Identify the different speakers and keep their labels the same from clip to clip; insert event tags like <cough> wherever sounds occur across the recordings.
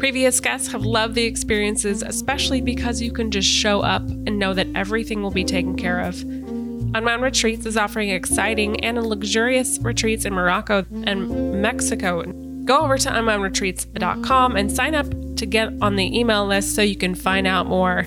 Speaker 1: Previous guests have loved the experiences, especially because you can just show up and know that everything will be taken care of. Unwound Retreats is offering exciting and luxurious retreats in Morocco and Mexico. Go over to unwoundretreats.com and sign up to get on the email list so you can find out more.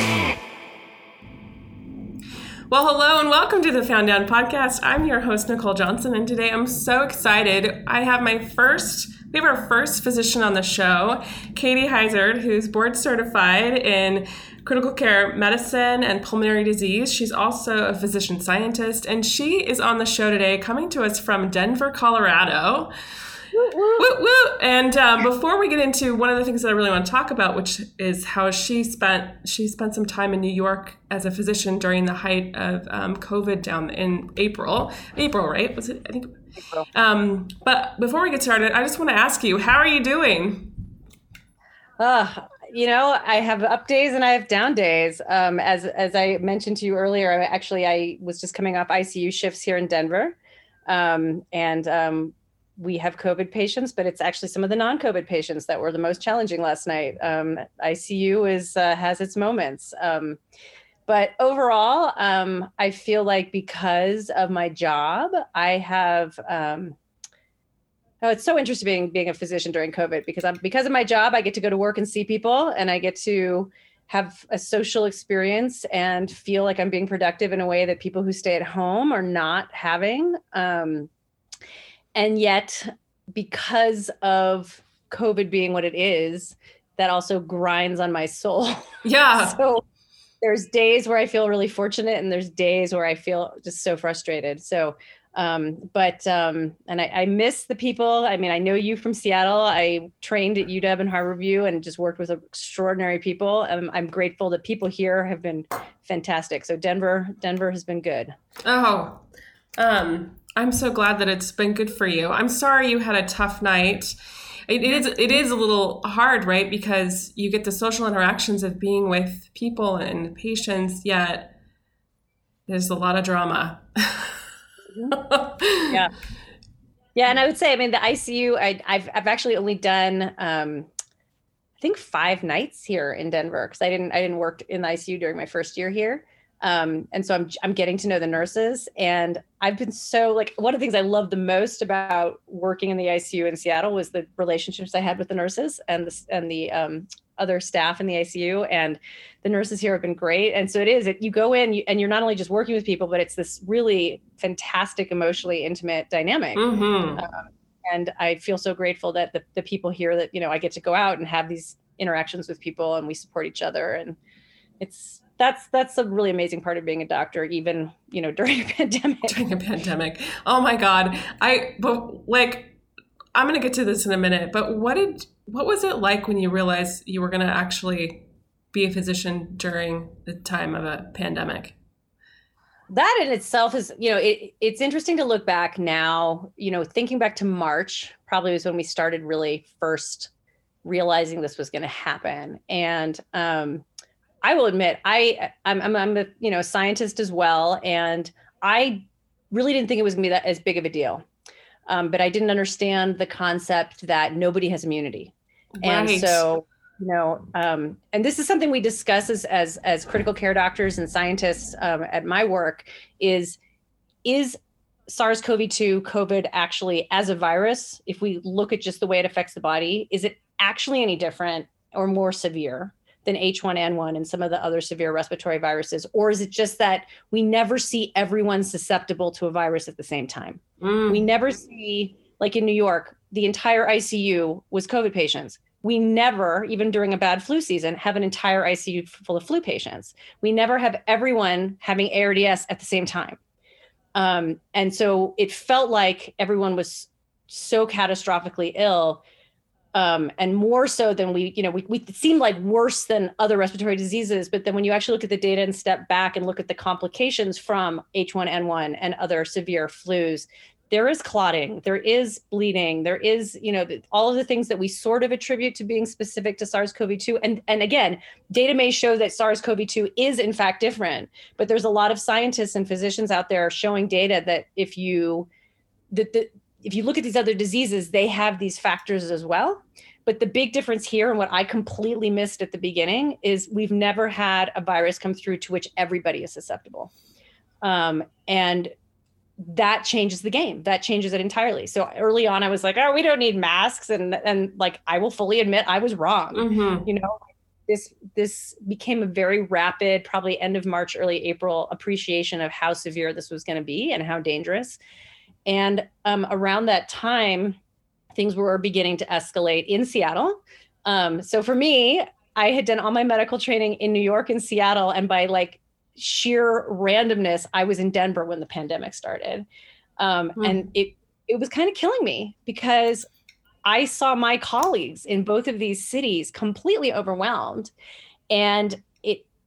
Speaker 1: Well, hello and welcome to the Found Down podcast. I'm your host, Nicole Johnson, and today I'm so excited. I have my first, we have our first physician on the show, Katie Hisert, who's board certified in critical care medicine and pulmonary disease. She's also a physician scientist, and she is on the show today, coming to us from Denver, Colorado. Woo, woo. And um, before we get into one of the things that I really want to talk about, which is how she spent she spent some time in New York as a physician during the height of um, COVID down in April. April, right? Was it? I think. April. Um, but before we get started, I just want to ask you, how are you doing?
Speaker 2: Uh, you know, I have up days and I have down days. Um, as as I mentioned to you earlier, I actually I was just coming off ICU shifts here in Denver, um, and um, we have COVID patients, but it's actually some of the non-COVID patients that were the most challenging last night. Um, ICU is uh, has its moments, um, but overall, um, I feel like because of my job, I have. Um, oh, it's so interesting being being a physician during COVID because I'm because of my job, I get to go to work and see people, and I get to have a social experience and feel like I'm being productive in a way that people who stay at home are not having. Um, and yet because of covid being what it is that also grinds on my soul <laughs>
Speaker 1: yeah
Speaker 2: so there's days where i feel really fortunate and there's days where i feel just so frustrated so um, but um, and I, I, miss the people. I mean, I know you from Seattle. I trained at UW and Harborview and just worked with extraordinary people. Um, I'm grateful that people here have been fantastic. So Denver, Denver has been good.
Speaker 1: Oh, um, I'm so glad that it's been good for you. I'm sorry you had a tough night. It, is it is a little hard, right? Because you get the social interactions of being with people and patients, yet there's a lot of drama.
Speaker 2: yeah, yeah, and I would say, I mean, the ICU. I, have I've actually only done, um, I think, five nights here in Denver because I didn't I didn't work in the ICU during my first year here. Um, and so I'm I'm getting to know the nurses, and I've been so like one of the things I love the most about working in the ICU in Seattle was the relationships I had with the nurses and the and the um, other staff in the ICU, and the nurses here have been great. And so it is it, you go in and you're not only just working with people, but it's this really fantastic, emotionally intimate dynamic. Mm-hmm. Um, and I feel so grateful that the, the people here that you know I get to go out and have these interactions with people, and we support each other, and it's that's that's a really amazing part of being a doctor even you know <laughs> during a pandemic.
Speaker 1: During a pandemic. Oh my god. I but like i'm gonna get to this in a minute but what did what was it like when you realized you were gonna actually be a physician during the time of a pandemic?
Speaker 2: That in itself is you know it, it's interesting to look back now you know thinking back to march probably was when we started really first realizing this was going to happen. And um I will admit, I I'm, I'm, I'm a you know scientist as well, and I really didn't think it was gonna be that as big of a deal. Um, but I didn't understand the concept that nobody has immunity, right. and so you know, um, and this is something we discuss as as, as critical care doctors and scientists um, at my work is is SARS-CoV-2 COVID actually as a virus? If we look at just the way it affects the body, is it actually any different or more severe than H1N1 and some of the other severe respiratory viruses? Or is it just that we never see everyone susceptible to a virus at the same time? Mm. We never see, like in New York, the entire ICU was COVID patients. We never, even during a bad flu season, have an entire ICU full of flu patients. We never have everyone having ARDS at the same time. Um, and so it felt like everyone was so catastrophically ill um, and more so than we, you know, we, we seemed like worse than other respiratory diseases. But then when you actually look at the data and step back and look at the complications from H1N1 and other severe flus, there is clotting, there is bleeding, there is, you know, all of the things that we sort of attribute to being specific to SARS-CoV-2. And and again, data may show that SARS-CoV-2 is in fact different, but there's a lot of scientists and physicians out there showing data that if you that the, if you look at these other diseases, they have these factors as well. But the big difference here, and what I completely missed at the beginning, is we've never had a virus come through to which everybody is susceptible. Um, and that changes the game. That changes it entirely. So early on, I was like, "Oh, we don't need masks," and and like I will fully admit I was wrong. Mm-hmm. You know, this this became a very rapid, probably end of March, early April appreciation of how severe this was going to be and how dangerous. And um, around that time, things were beginning to escalate in Seattle. Um, so for me, I had done all my medical training in New York and Seattle, and by like sheer randomness, I was in Denver when the pandemic started, um, mm. and it it was kind of killing me because I saw my colleagues in both of these cities completely overwhelmed, and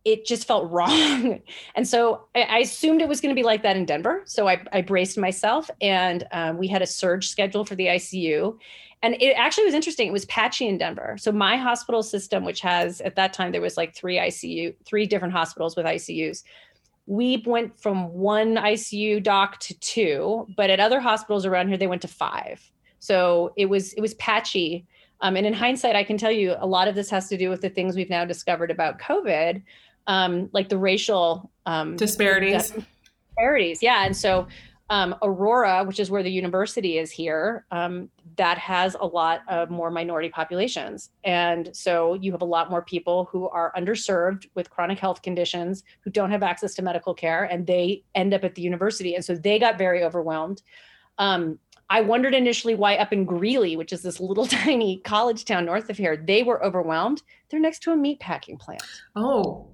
Speaker 2: it just felt <laughs> wrong. And so I, assumed it was going to be like that in Denver. So I, I braced myself and um, we had a surge schedule for the ICU. And it actually was interesting. It was patchy in Denver. So my hospital system, which has at that time, there was like three ICU, three different hospitals with ICUs. We went from one ICU doc to two, but at other hospitals around here, they went to five. So it was it was patchy. Um, and in hindsight, I can tell you a lot of this has to do with the things we've now discovered about COVID, um, like the racial um,
Speaker 1: disparities.
Speaker 2: Disparities, yeah. And so um, Aurora, which is where the university is here, um, that has a lot of more minority populations. And so you have a lot more people who are underserved with chronic health conditions who don't have access to medical care and they end up at the university. And so they got very overwhelmed. Um, I wondered initially why up in Greeley, which is this little <laughs> tiny college town north of here, they were overwhelmed. They're next to a meat packing plant.
Speaker 1: Oh.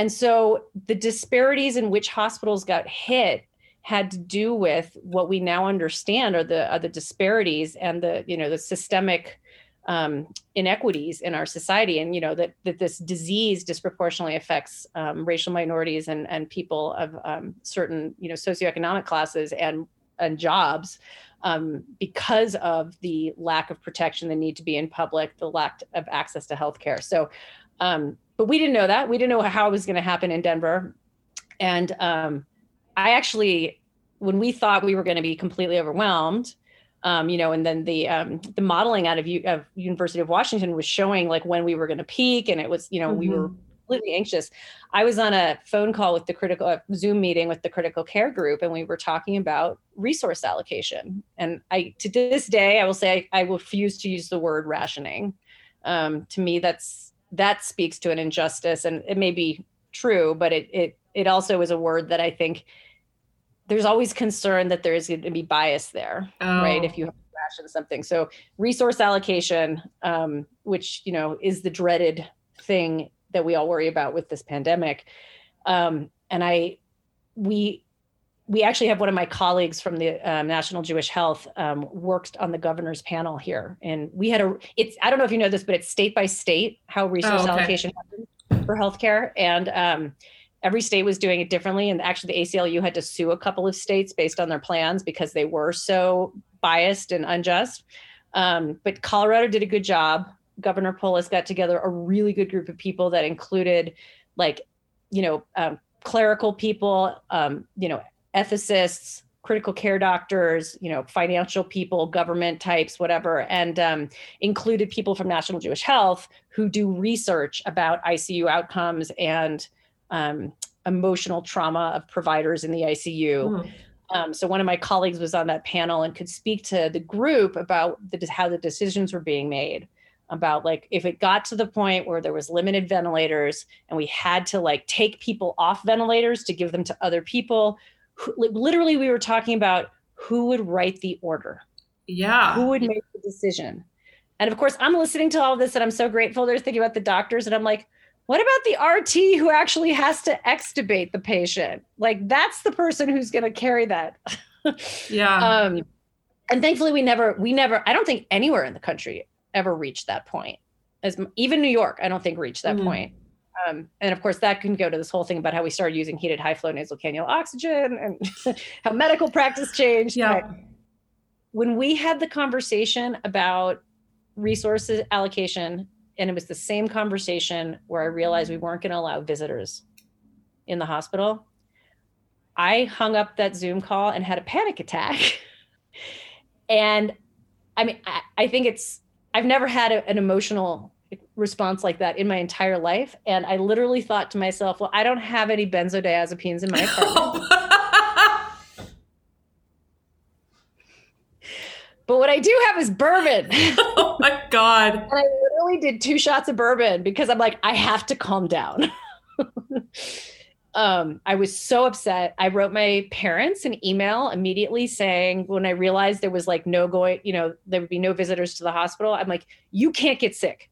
Speaker 2: And so the disparities in which hospitals got hit had to do with what we now understand are the are the disparities and the you know the systemic um, inequities in our society, and you know that that this disease disproportionately affects um, racial minorities and and people of um, certain you know socioeconomic classes and and jobs um, because of the lack of protection, the need to be in public, the lack of access to healthcare. So um, but we didn't know that. We didn't know how it was going to happen in Denver. And um, I actually, when we thought we were going to be completely overwhelmed, um, you know, and then the um, the modeling out of, U- of University of Washington was showing like when we were going to peak, and it was, you know, mm-hmm. we were mm-hmm. completely anxious. I was on a phone call with the critical uh, Zoom meeting with the critical care group, and we were talking about resource allocation. And I, to this day, I will say I, I refuse to use the word rationing. Um, to me, that's that speaks to an injustice and it may be true but it it it also is a word that i think there's always concern that there is going to be bias there oh. right if you have ration something so resource allocation um, which you know is the dreaded thing that we all worry about with this pandemic um, and i we we actually have one of my colleagues from the um, National Jewish Health um, worked on the governor's panel here, and we had a. It's I don't know if you know this, but it's state by state how resource oh, okay. allocation happens for healthcare, and um, every state was doing it differently. And actually, the ACLU had to sue a couple of states based on their plans because they were so biased and unjust. Um, but Colorado did a good job. Governor Polis got together a really good group of people that included, like, you know, um, clerical people, um, you know ethicists, critical care doctors, you know, financial people, government types, whatever, and um, included people from National Jewish Health who do research about ICU outcomes and um, emotional trauma of providers in the ICU. Mm. Um, so one of my colleagues was on that panel and could speak to the group about the, how the decisions were being made. about like if it got to the point where there was limited ventilators and we had to like take people off ventilators to give them to other people who, literally we were talking about who would write the order
Speaker 1: yeah
Speaker 2: who would make the decision and of course i'm listening to all this and i'm so grateful they're thinking about the doctors and i'm like what about the RT who actually has to extubate the patient? Like that's the person who's going to carry that. <laughs>
Speaker 1: yeah.
Speaker 2: Um, and thankfully we never, we never, I don't think anywhere in the country ever reached that point. As even New York, I don't think reached that mm. point. Um, and of course, that can go to this whole thing about how we started using heated high flow nasal cannula oxygen and <laughs> how medical practice changed.
Speaker 1: Yeah.
Speaker 2: But when we had the conversation about resources allocation and it was the same conversation where I realized we weren't going to allow visitors in the hospital. I hung up that Zoom call and had a panic attack. <laughs> and I mean, I, I, think it's, I've never had a, an emotional response like that in my entire life. And I literally thought to myself, well, I don't have any benzodiazepines in my apartment. <laughs> But what I do have is bourbon. <laughs>
Speaker 1: oh my God.
Speaker 2: and I literally did two shots of bourbon because I'm like, I have to calm down. <laughs> um, I was so upset. I wrote my parents an email immediately saying, when I realized there was like no going, you know, there would be no visitors to the hospital, I'm like, you can't get sick.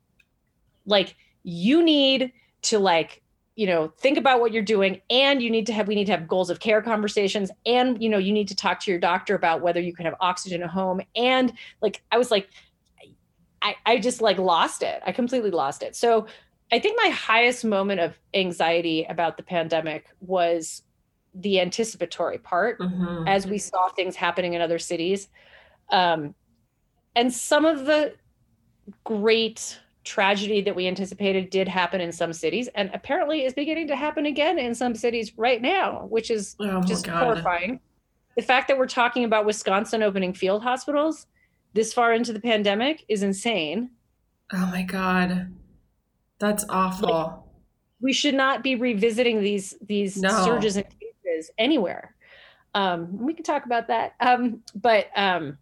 Speaker 2: Like, you need to like you know think about what you're doing and you need to have we need to have goals of care conversations and you know you need to talk to your doctor about whether you can have oxygen at home. And like i was like i i just like lost it. I completely lost it. So i think my highest moment of anxiety about the pandemic was the anticipatory part mm-hmm. as we saw things happening in other cities. Um and some of the great tragedy that we anticipated did happen in some cities and apparently is beginning to happen again in some cities right now, which is oh just God. horrifying. The fact that we're talking about Wisconsin opening field hospitals this far into the pandemic is insane.
Speaker 1: Oh my God. That's awful. Like,
Speaker 2: we should not be revisiting these these no. surges and cases anywhere. Um, we can talk about that. Um, but um,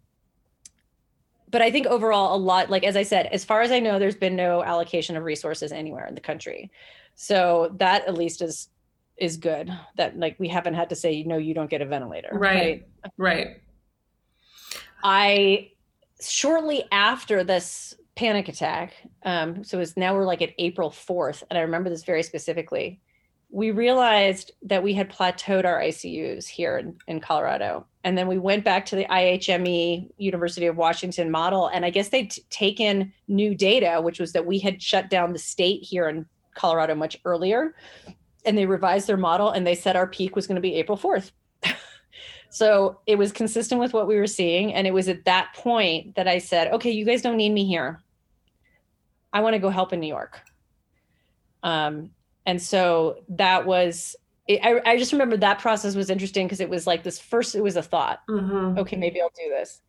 Speaker 2: but I think overall, a lot, like as I said, as far as I know, there's been no allocation of resources anywhere in the country. So that at least is is good. That like we haven't had to say, no, you don't get a ventilator.
Speaker 1: Right. Right. right.
Speaker 2: I shortly after this panic attack, um, so it's now we're like at April 4th, and I remember this very specifically we realized that we had plateaued our ICUs here in, in, Colorado. And then we went back to the IHME University of Washington model. And I guess they'd taken new data, which was that we had shut down the state here in Colorado much earlier. And they revised their model and they said our peak was going to be April 4th. <laughs> so it was consistent with what we were seeing. And it was at that point that I said, okay, you guys don't need me here. I want to go help in New York. Um, and so that was I, I just remember that process was interesting because it was like this first it was a thought. Mm-hmm. okay maybe i'll do this.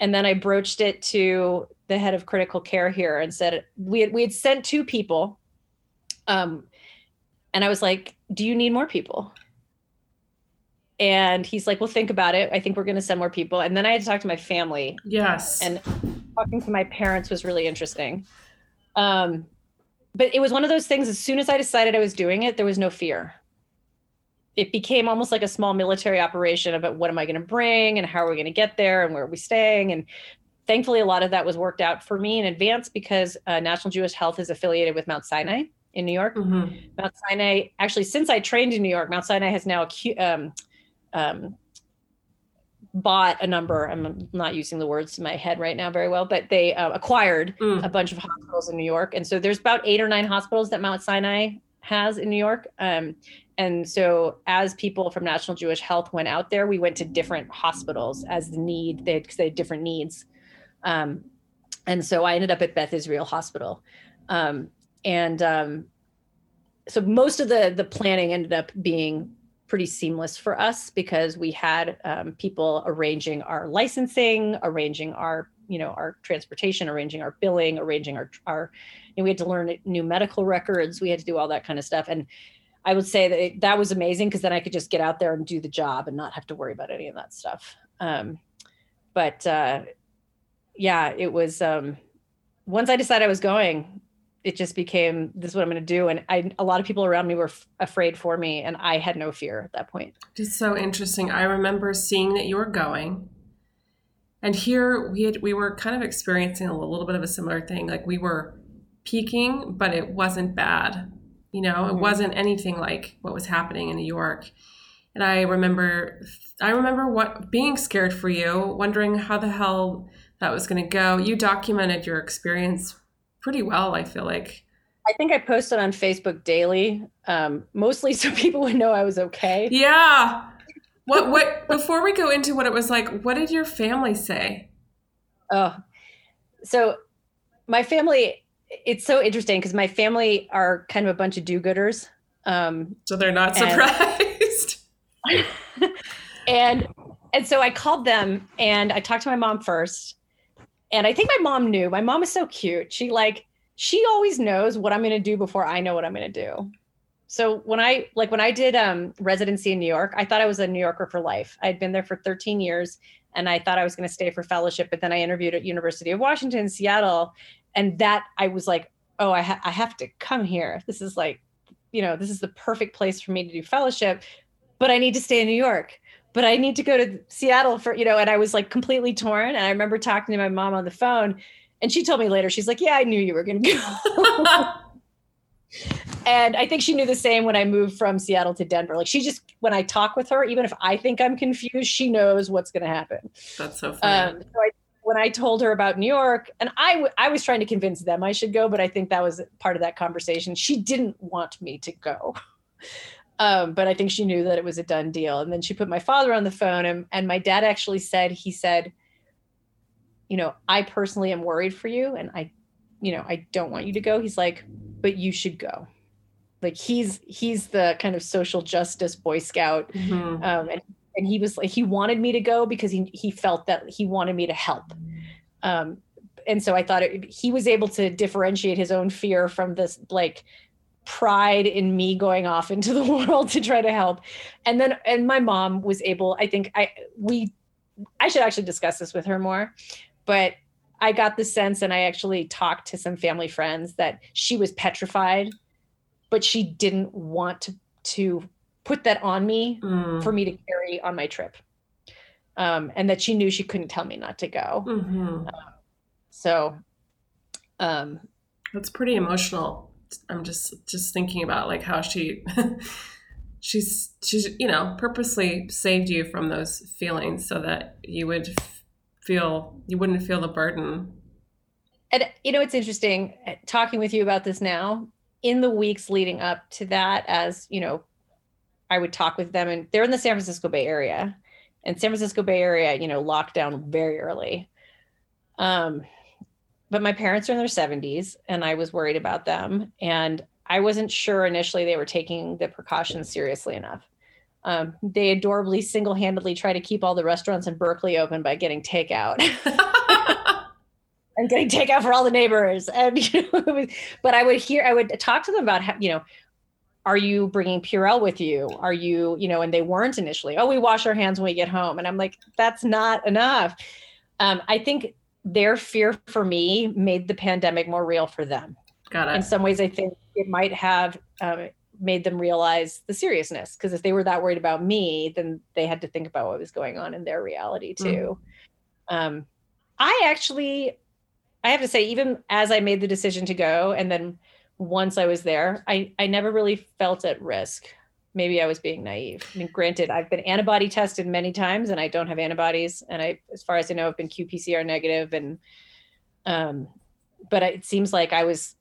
Speaker 2: And then i broached it to the head of critical care here and said we had we had sent two people um and i was like do you need more people? And he's like well think about it. I think we're going to send more people. And then i had to talk to my family.
Speaker 1: Yes.
Speaker 2: And talking to my parents was really interesting. Um but it was one of those things as soon as i decided i was doing it there was no fear. It became almost like a small military operation about what am i going to bring and how are we going to get there and where are we staying? And thankfully a lot of that was worked out for me in advance because uh, national jewish health is affiliated with mount sinai in new york. Mm-hmm. mount sinai actually since i trained in new york mount sinai has now um, um, bought a number i'm not using the words in my head right now very well but they uh, acquired mm. a bunch of hospitals in new york. And so there's about eight or nine hospitals that mount sinai has in new york. Um, and so as people from national jewish health went out there we went to different hospitals as the need they had, they had different needs. Um, and so i ended up at beth israel hospital. Um, and um, so most of the the planning ended up being pretty seamless for us because we had um, people arranging our licensing, arranging our you know our transportation, arranging our billing, arranging our our. We had to learn new medical records. We had to do all that kind of stuff, and I would say that it, that was amazing because then I could just get out there and do the job and not have to worry about any of that stuff. Um, but uh, yeah, it was. Um, once I decided I was going, it just became this is what I'm going to do. And I, a lot of people around me were f- afraid for me, and I had no fear at that point.
Speaker 1: It's so interesting. I remember seeing that you were going, and here we had we were kind of experiencing a little bit of a similar thing. Like we were peaking, but it wasn't bad. You know, mm-hmm. it wasn't anything like what was happening in New York. And I remember, I remember what being scared for you, wondering how the hell that was going to go. You documented your experience pretty well. I feel like.
Speaker 2: I think I posted on Facebook daily, um, mostly <laughs> so people would know I was okay.
Speaker 1: Yeah. What? What? before we go into what it was like, what did your family say?
Speaker 2: Oh, so my family. It's so interesting because my family are kind of a bunch of do-gooders. Um,
Speaker 1: so they're not surprised. <laughs> <laughs>
Speaker 2: and and so I called them and I talked to my mom first, and I think my mom knew. My mom is so cute. She like she always knows what I'm going to do before I know what I'm going to do. So when I like when I did um, residency in New York, I thought I was a New Yorker for life. I had been there for 13 years, and I thought I was going to stay for fellowship. But then I interviewed at University of Washington, Seattle, and that I was like, oh, I, ha- I have to come here. This is like, you know, this is the perfect place for me to do fellowship, but I need to stay in New York but I need to go to Seattle for, you know, and I was like completely torn. And I remember talking to my mom on the phone and she told me later, she's like, yeah, I knew you were going to go. <laughs> and I think she knew the same when I moved from Seattle to Denver. Like she just, when I talk with her, even if I think I'm confused, she knows what's going to happen.
Speaker 1: That's so funny. Um, so I,
Speaker 2: when I told her about New York, and I, w- I was trying to convince them I should go, but I think that was part of that conversation. She didn't want me to go. Um, but I think she knew that it was a done deal. And then she put my father on the phone, and, and my dad actually said, he said, you know, I personally am worried for you, and I, you know, I don't want you to go. He's like, but you should go. Like he's he's the kind of social justice Boy Scout, mm-hmm. um, and and he was like he wanted me to go because he he felt that he wanted me to help. Um, and so I thought it, he was able to differentiate his own fear from this like pride in me going off into the <laughs> world to try to help and then and my mom was able i think i we i should actually discuss this with her more but i got the sense and i actually talked to some family friends that she was petrified but she didn't want to to put that on me mm. for me to carry on my trip um, and that she knew she couldn't tell me not to go mm-hmm. um, so um,
Speaker 1: that's pretty emotional I'm just just thinking about like how she <laughs> she's she's you know purposely saved you from those feelings so that you would feel you wouldn't feel the burden.
Speaker 2: And you know it's interesting uh, talking with you about this now. In the weeks leading up to that, as you know, I would talk with them, and they're in the San Francisco Bay Area, and San Francisco Bay Area, you know, locked down very early. Um, but my parents are in their 70s and I was worried about them. And I wasn't sure initially they were taking the precautions seriously enough. Um, they adorably single handedly try to keep all the restaurants in Berkeley open by getting takeout. <laughs> and getting takeout for all the neighbors. And, <laughs> you know, was, but I would hear, I would talk to them about, how, you know, are you bringing Purell with you? Are you, you know, and they weren't initially, oh, we wash our hands when we get home. And I'm like, that's not enough. Um, I think their fear for me made the pandemic more real for them.
Speaker 1: Got it.
Speaker 2: In some ways, I think it might have um, made them realize the seriousness because if they were that worried about me, then they had to think about what was going on in their reality mm. too. Mm. Um, I actually, I have to say, even as I made the decision to go, and then once I was there, I I never really felt at risk maybe I was being naive. I mean, granted, I've been antibody tested many times and I don't have antibodies. And I, as far as I know, I've been qPCR negative and, um, but it seems like I was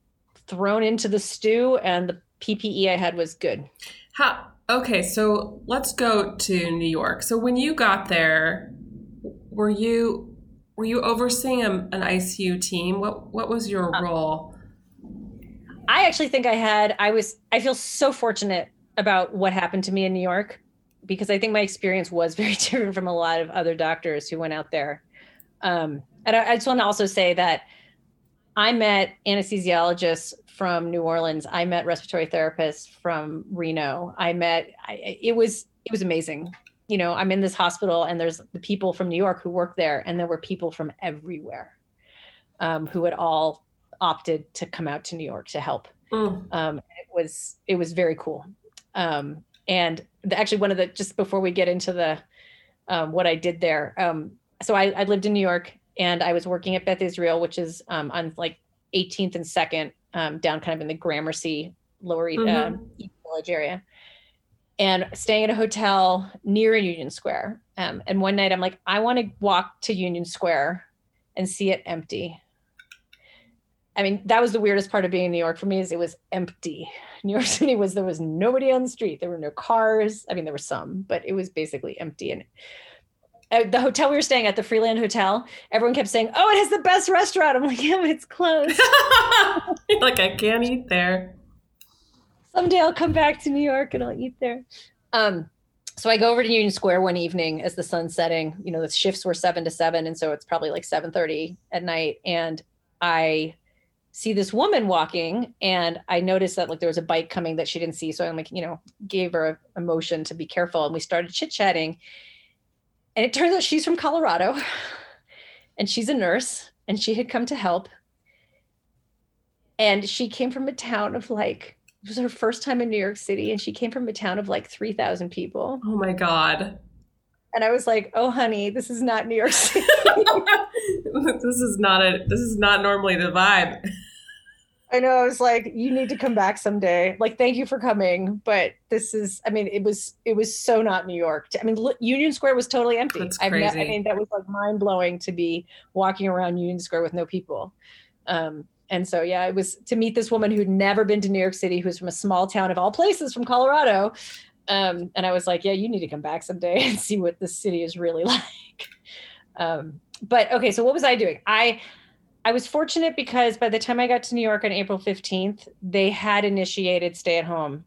Speaker 2: thrown into the stew and the PPE I had was good.
Speaker 1: How, okay. So let's go to New York. So when you got there, were you, were you overseeing a, an ICU team? What, what was your uh, role?
Speaker 2: I actually think I had, I was, I feel so fortunate about what happened to me in New York because I think my experience was <laughs> very different from a lot of other doctors who went out there. Um, and I, I just want to also say that I met anesthesiologists from New Orleans. I met respiratory therapists from Reno. I met I, it was it was amazing. You know, I'm in this hospital and there's the people from New York who work there, and there were people from everywhere um, who had all opted to come out to New York to help.
Speaker 1: Mm.
Speaker 2: Um, it was it was very cool. Um, and the, actually, one of the just before we get into the um, what I did there, um, so I, I lived in New York and I was working at Beth Israel, which is um, on like 18th and Second, um, down kind of in the Gramercy, Lower East, um, East Village area, and staying at a hotel near Union Square. Um, and one night I'm like, I want to walk to Union Square and see it empty. I mean, that was the weirdest part of being in New York for me is it was empty. New York <laughs> City was there was nobody on the street. There were no cars. I mean, there were some, but it was basically empty. And the hotel we were staying at, the Freehand Hotel, everyone kept saying, "Oh, it has the best restaurant." I'm like, <laughs> "Yeah, but it's closed. <laughs>
Speaker 1: like I can't eat there.
Speaker 2: Someday I'll come back to New York and I'll eat there." Um, so I go over to Union Square one evening as the sun's setting. You know, the shifts were seven to seven, and so it's probably like seven thirty at night, and I see this woman walking and I noticed that like there was a bike coming that she didn't see. So I'm like, you know, gave her a, motion to be careful. And we started chit-chatting. And it turns out she's from Colorado <laughs> and she's a nurse and she had come to help. And she came from a town of like, it was her first time in New York City. And she came from a town of like 3,000 people.
Speaker 1: Oh my god.
Speaker 2: And I was like, oh, honey, this is not New York City. <laughs>
Speaker 1: this is not a this is not normally the vibe.
Speaker 2: I know. I was like, you need to come back someday. Like, thank you for coming, but this is. I mean, it was it was so not New York. I mean, Li- Union Square was totally empty.
Speaker 1: That's
Speaker 2: I've I mean, that was like mind blowing to be walking around Union Square with no people. Um, and so, yeah, it was to meet this woman who'd never been to New York City, who's from a small town of all places, from Colorado. Um, and I was like, yeah, you need to come back someday <laughs> and see what the city is really <laughs> like. Um, but okay, so what was I doing? I I was fortunate because by the time I got to New York on April 15th, they had initiated stay at home.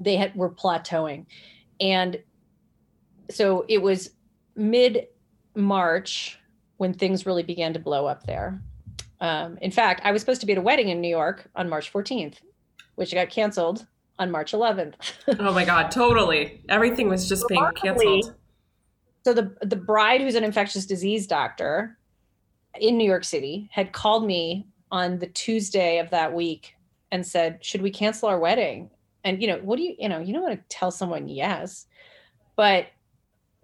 Speaker 2: They had were plateauing. And so it was mid March when things really began to blow up there. Um, in fact, I was supposed to be at a wedding in New York on March 14th, which got canceled on March 11th. <laughs>
Speaker 1: Oh my god, totally. Everything was just being canceled.
Speaker 2: So the the bride, who's an infectious disease doctor in New York City, had called me on the Tuesday of that week and said, "Should we cancel our wedding?" And you know, what do you you know you don't want to tell someone yes, but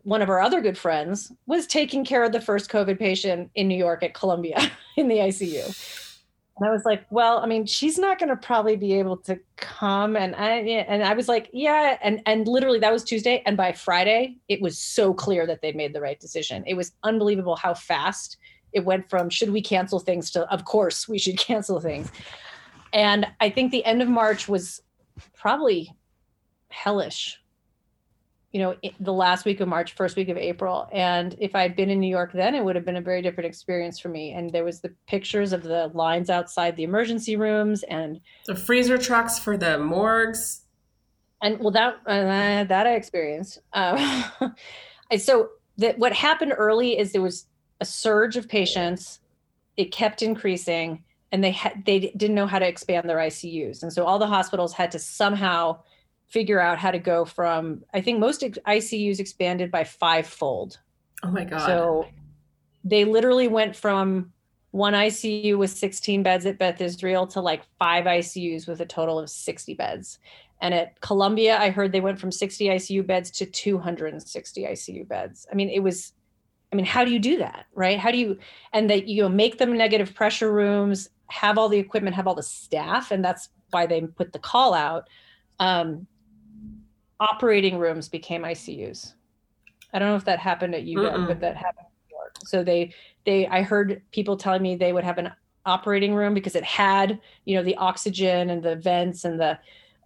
Speaker 2: one of our other good friends was taking care of the first COVID patient in New York at Columbia <laughs> in the ICU. And I was like, well, I mean, she's not going to probably be able to come. And I, and I was like, yeah. And, and literally that was Tuesday. And by Friday, it was so clear that they made the right decision. It was unbelievable how fast it went from, should we cancel things to, of course we should cancel things. And I think the end of March was probably hellish. You know, the last week of March, first week of April. And if I'd been in New York then, it would have been a very different experience for me. And there was the pictures of the lines outside the emergency rooms and
Speaker 1: The freezer trucks for the morgues.
Speaker 2: and well that uh, that I experienced. Um, <laughs> so that what happened early is there was a surge of patients. It kept increasing, and they had they didn't know how to expand their ICUs, and so all the hospitals had to somehow figure out how to go from. I think most ICUs expanded by fivefold.
Speaker 1: Oh my god.
Speaker 2: So they literally went from one ICU with 16 beds at Beth Israel to like five ICUs with a total of 60 beds. And at Columbia, I heard they went from 60 ICU beds to 260 ICU beds. I mean, it was, I mean, how do you do that, right? How do you, and that you know, make them negative pressure rooms, have all the equipment, have all the staff, and that's why they put the call out. Um, operating rooms became ICUs. I don't know if that happened at you, but that happened in New York. So they, they, I heard people telling me they would have an operating room because it had, you know, the oxygen and the vents and the,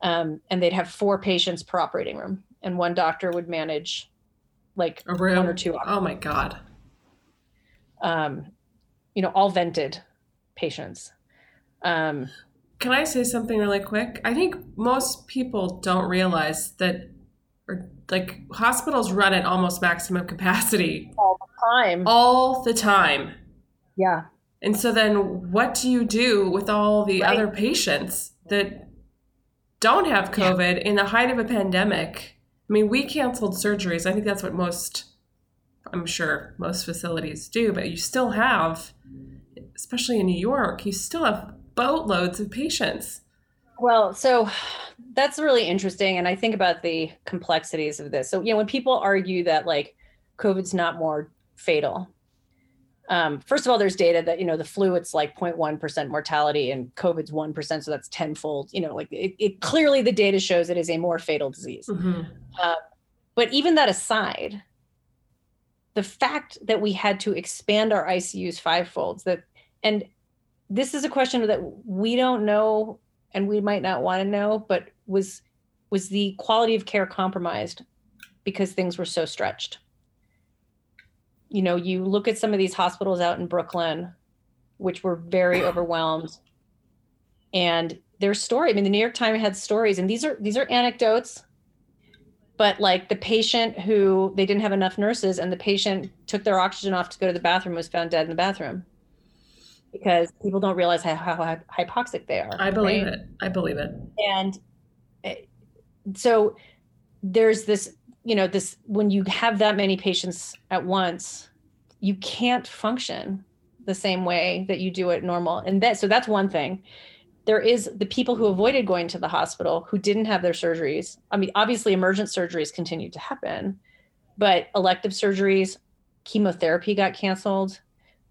Speaker 2: um, and they'd have four patients per operating room, and one doctor would manage, like,
Speaker 1: a room.
Speaker 2: one or two
Speaker 1: Oh my god.
Speaker 2: um, you know, all vented patients. Um,
Speaker 1: Can I say something really quick? I think most people don't realize that or like hospitals run at almost maximum capacity
Speaker 2: all the time.
Speaker 1: all the time.
Speaker 2: Yeah.
Speaker 1: And so then what do you do with all the
Speaker 2: Right.
Speaker 1: other patients that don't have
Speaker 2: Yeah.
Speaker 1: COVID in the height of a pandemic? I mean, we canceled surgeries. I think that's what most I'm sure most facilities do, but you still have especially in New York, you still have boatloads of patients.
Speaker 2: Well, so that's really interesting. And I think about the complexities of this. So, you know, when people argue that like COVID's not more fatal, um, first of all, there's data that, you know, the flu, it's like 0.1% mortality and COVID's 1%. So that's tenfold, you know, like it, it clearly the data shows it is a more fatal disease. Mm-hmm. Uh, but even that aside, the fact that we had to expand our ICUs fivefolds that, and this is a question that we don't know and we might not want to know, but was was the quality of care compromised because things were so stretched? You know, you look at some of these hospitals out in Brooklyn, which were very overwhelmed, and their story. I mean, the New York Times had stories, and these are these are anecdotes but like the patient who they didn't have enough nurses and the patient took their oxygen off to go to the bathroom was found dead in the bathroom because people don't realize how, how hypoxic they are.
Speaker 1: I believe right? it. I believe it.
Speaker 2: And eh, so there's this, you know, this when you have that many patients at once, you can't function the same way that you do at normal. And that so that's one thing. There is the people who avoided going to the hospital who didn't have their surgeries. I mean, obviously emergent surgeries continued to happen, but elective surgeries, chemotherapy got canceled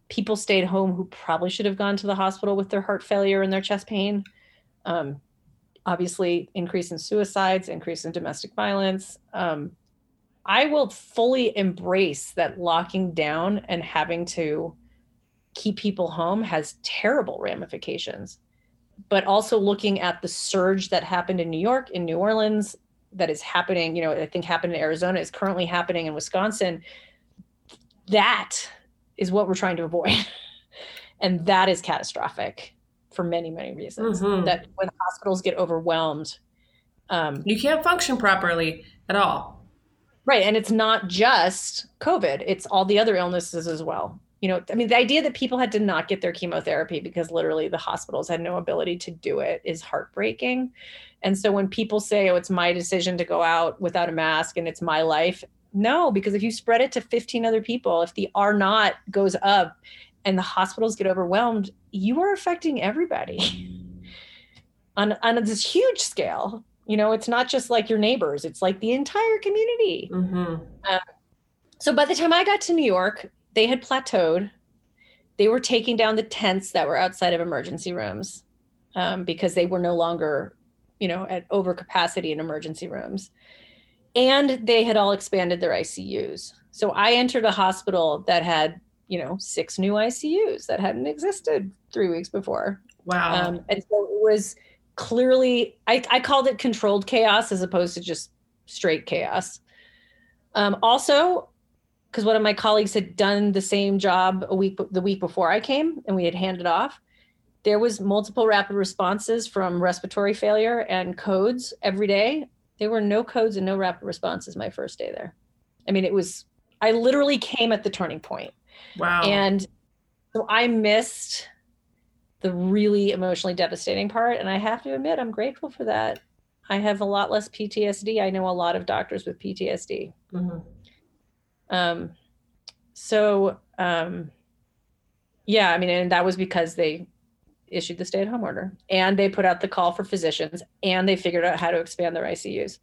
Speaker 2: people stayed home who probably should have gone to the hospital with their heart failure and their chest pain. Um, obviously, increase in suicides, increase in domestic violence. Um, I will fully embrace that locking down and having to keep people home has terrible ramifications. But also looking at the surge that happened in New York, in New Orleans, that is happening, you know, I think happened in Arizona, is currently happening in Wisconsin. That is what we're trying to avoid. <laughs> and that is catastrophic for many, many reasons. Mm-hmm. That when hospitals get overwhelmed,
Speaker 1: um, you can't function properly at all.
Speaker 2: Right. And it's not just COVID, it's all the other illnesses as well. You know, I mean, the idea that people had to not get their chemotherapy because literally the hospitals had no ability to do it is heartbreaking. And so when people say, oh, it's my decision to go out without a mask and it's my life, no, because if you spread it to 15 other people, if the R naught goes up and the hospitals get overwhelmed, you are affecting everybody mm. on, on this huge scale. You know, it's not just like your neighbors, it's like the entire community. Mm-hmm. Uh, so by the time I got to New York, they had plateaued. They were taking down the tents that were outside of emergency rooms um, because they were no longer, you know, at overcapacity in emergency rooms and they had all expanded their ICUs. So I entered a hospital that had, you know, six new ICUs that hadn't existed three weeks before.
Speaker 1: Wow. Um,
Speaker 2: and so it was clearly, I, I called it controlled chaos as opposed to just straight chaos. Um, also, because one of my colleagues had done the same job a week the week before I came, and we had handed off. There was multiple rapid responses from respiratory failure and codes every day there were no codes and no rapid responses my first day there. I mean, it was, I literally came at the turning point.
Speaker 1: Wow.
Speaker 2: And so I missed the really emotionally devastating part. And I have to admit, I'm grateful for that. I have a lot less PTSD. I know a lot of doctors with PTSD. Mm-hmm. Um, so, um, yeah, I mean, and that was because they issued the stay at home order and they put out the call for physicians and they figured out how to expand their ICUs.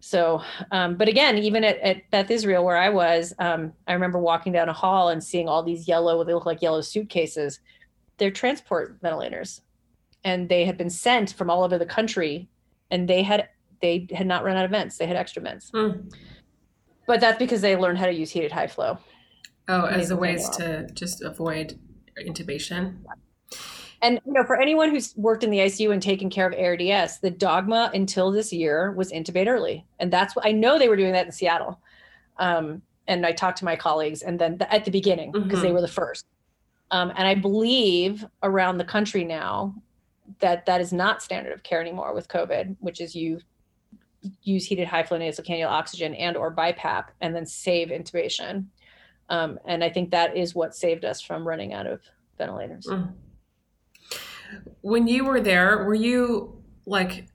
Speaker 2: So, um, but again, even at, at, Beth Israel, where I was, um, I remember walking down a hall and seeing all these yellow, they look like yellow suitcases. They're transport ventilators. And they had been sent from all over the country and they had they had not run out of vents. They had extra vents. Mm. But that's because they learned how to use heated high flow.
Speaker 1: Oh, as a ways to just avoid intubation.
Speaker 2: And you know, for anyone who's worked in the ICU and taken care of ARDS, the dogma until this year was intubate early, and that's what I know they were doing that in Seattle. Um, and I talked to my colleagues, and then the, at the beginning because mm-hmm. they were the first. Um, and I believe around the country now that that is not standard of care anymore with COVID, which is you use heated high flow nasal cannula oxygen and or BiPAP and then save intubation. Um, and I think that is what saved us from running out of ventilators. Mm.
Speaker 1: When you were there, were you like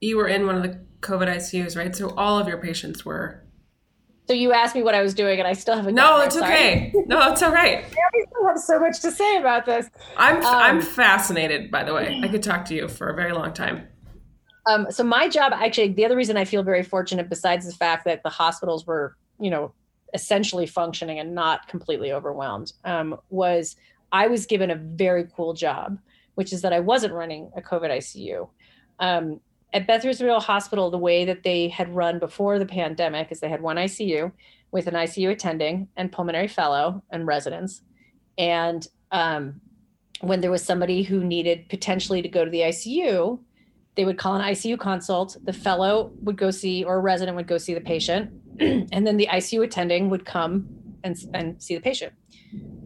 Speaker 1: you were in one of the COVID ICUs, right? So all of your patients were
Speaker 2: So you asked me what I was doing, and I still haven't.
Speaker 1: No, it's okay. No, it's all right. <laughs> <laughs>
Speaker 2: Have so much to say about this.
Speaker 1: I'm um, I'm fascinated. By the way, I could talk to you for a very long time.
Speaker 2: Um, so my job, actually, the other reason I feel very fortunate, besides the fact that the hospitals were, you know, essentially functioning and not completely overwhelmed, um, was I was given a very cool job, which is that I wasn't running a COVID ICU. Um, at Beth Israel Hospital, the way that they had run before the pandemic is they had one ICU with an ICU attending and pulmonary fellow and residents. And um, when there was somebody who needed potentially to go to the ICU, they would call an ICU consult. The fellow would go see, or a resident would go see the patient, <clears throat> and then the ICU attending would come and, and see the patient.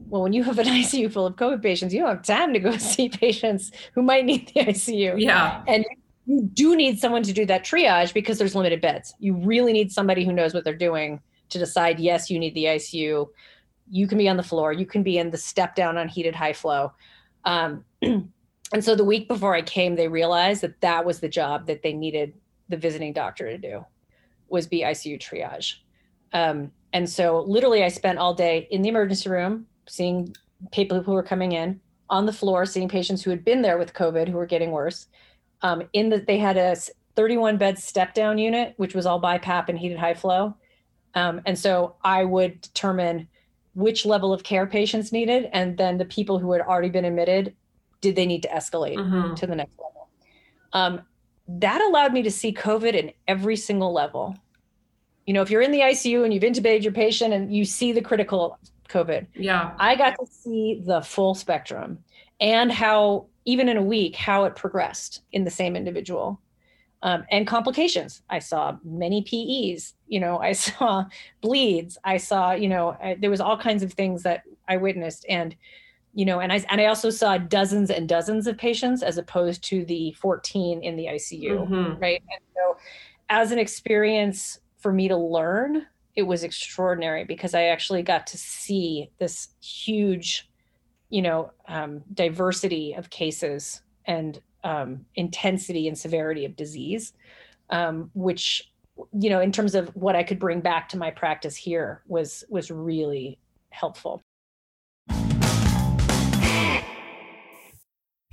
Speaker 2: Well, when you have an <laughs> ICU full of COVID patients, you don't have time to go <laughs> see patients who might need the ICU.
Speaker 1: Yeah.
Speaker 2: And you do need someone to do that triage because there's limited beds. You really need somebody who knows what they're doing to decide, yes, you need the ICU. You can be on the floor, you can be in the step down on heated high flow. Um, <clears throat> and so the week before I came, they realized that that was the job that they needed the visiting doctor to do was be ICU triage. Um, and so literally I spent all day in the emergency room seeing people who were coming in on the floor, seeing patients who had been there with COVID who were getting worse. Um, in that they had a 31 bed step down unit, which was all BiPAP and heated high flow. Um, and so I would determine which level of care patients needed, and then the people who had already been admitted, did they need to escalate mm-hmm. to the next level? Um, that allowed me to see COVID in every single level. You know, if you're in the ICU and you've intubated your patient and you see the critical COVID,
Speaker 1: yeah,
Speaker 2: I got to see the full spectrum and how even in a week how it progressed in the same individual um, and complications i saw many pes you know i <laughs> saw bleeds. I saw you know I, there was all kinds of things that i witnessed. And you know and i and i also saw dozens and dozens of patients as opposed to the 14 in the icu mm-hmm. right? And so as an experience for me to learn it was extraordinary because i actually got to see this huge you know um, diversity of cases and um, intensity and severity of disease um, which you know in terms of what i could bring back to my practice here was was really helpful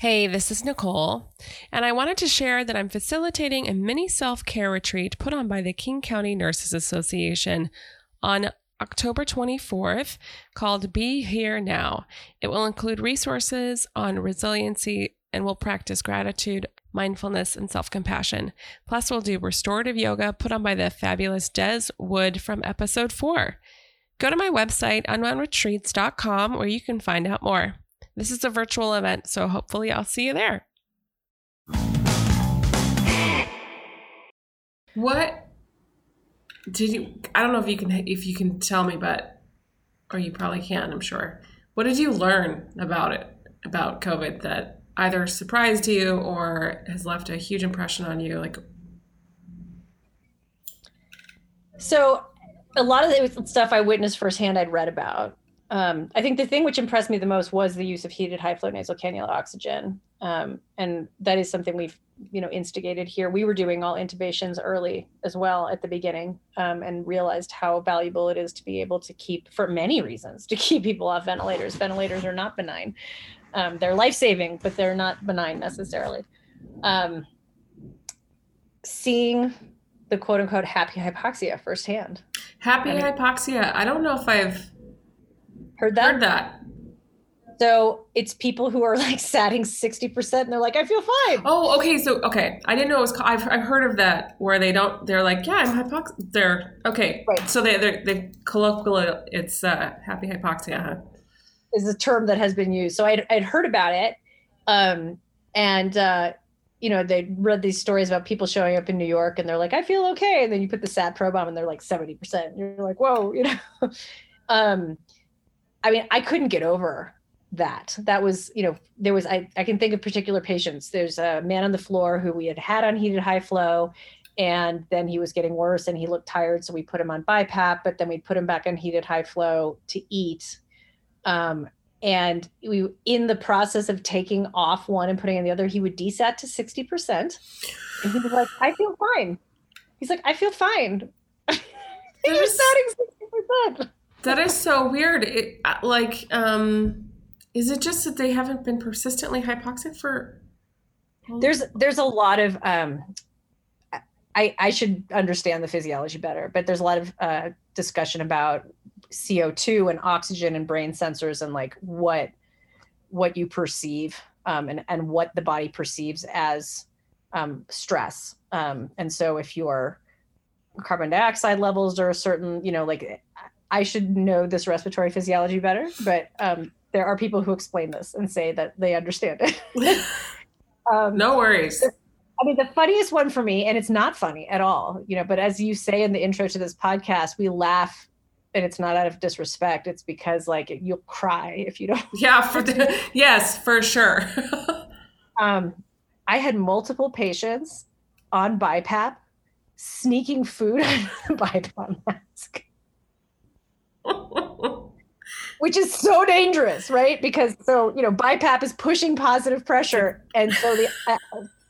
Speaker 1: Hey, this is Nicole, and I wanted to share that I'm facilitating a mini self care retreat put on by the King County Nurses Association on October 24th called Be Here Now. It will include resources on resiliency and will practice gratitude, mindfulness, and self compassion. Plus, we'll do restorative yoga put on by the fabulous Des Wood from episode four. Go to my website, unwoundretreats.com, where you can find out more. This is a virtual event, so hopefully, I'll see you there. What did you? I don't know if you can if you can tell me, but or you probably can. I'm sure. What did you learn about it about COVID that either surprised you or has left a huge impression on you? Like,
Speaker 2: so a lot of the stuff I witnessed firsthand, I'd read about. Um, I think the thing which impressed me the most was the use of heated high flow nasal cannula oxygen, um, and that is something we've you know instigated here we were doing all intubations early as well at the beginning um, and realized how valuable it is to be able to keep for many reasons to keep people off ventilators ventilators are not benign um, they're life-saving but they're not benign necessarily um, seeing the quote unquote happy hypoxia firsthand
Speaker 1: happy I mean, hypoxia i don't know if i've
Speaker 2: heard that
Speaker 1: heard that
Speaker 2: so it's people who are like satting 60% and they're like, I feel fine.
Speaker 1: Oh, okay. So, okay. I didn't know it was, I've, I've heard of that where they don't, they're like, yeah, I'm hypoxia. They're, okay. Right. So they, they're, they colloquial, it's uh, happy hypoxia. Huh?
Speaker 2: Is a term that has been used. So I'd, I'd heard about it. Um, and, uh, you know, they read these stories about people showing up in New York and they're like, I feel okay. And then you put the SAT probe on and they're like 70%. You're like, whoa, you know. <laughs> um, I mean, I couldn't get over that that was you know there was I, I can think of particular patients there's a man on the floor who we had had on heated high flow and then he was getting worse and he looked tired so we put him on BiPAP but then we put him back on heated high flow to eat um, and we in the process of taking off one and putting in the other he would desat to 60% and he was like i feel fine he's like i feel fine <laughs> he was That is
Speaker 1: not percent. That is so weird. It, uh, like, um, is it just that they haven't been persistently hypoxic for?
Speaker 2: There's there's a lot of um, I I should understand the physiology better, but there's a lot of uh, discussion about CO2 and oxygen and brain sensors and like what what you perceive um, and and what the body perceives as um, stress. Um, and so if your carbon dioxide levels are a certain, you know, like I should know this respiratory physiology better, but um, there are people who explain this and say that they understand it. <laughs>
Speaker 1: um, no worries.
Speaker 2: I mean, the funniest one for me, and it's not funny at all, you know, but as you say in the intro to this podcast, we laugh and it's not out of disrespect. It's because like you'll cry if you don't.
Speaker 1: Yeah, <laughs> for the, yes, for sure. <laughs>
Speaker 2: um, I had multiple patients on BiPAP sneaking food <laughs> the BiPAP mask. Which is so dangerous, right? Because so, you know, BiPAP is pushing positive pressure. And so the uh,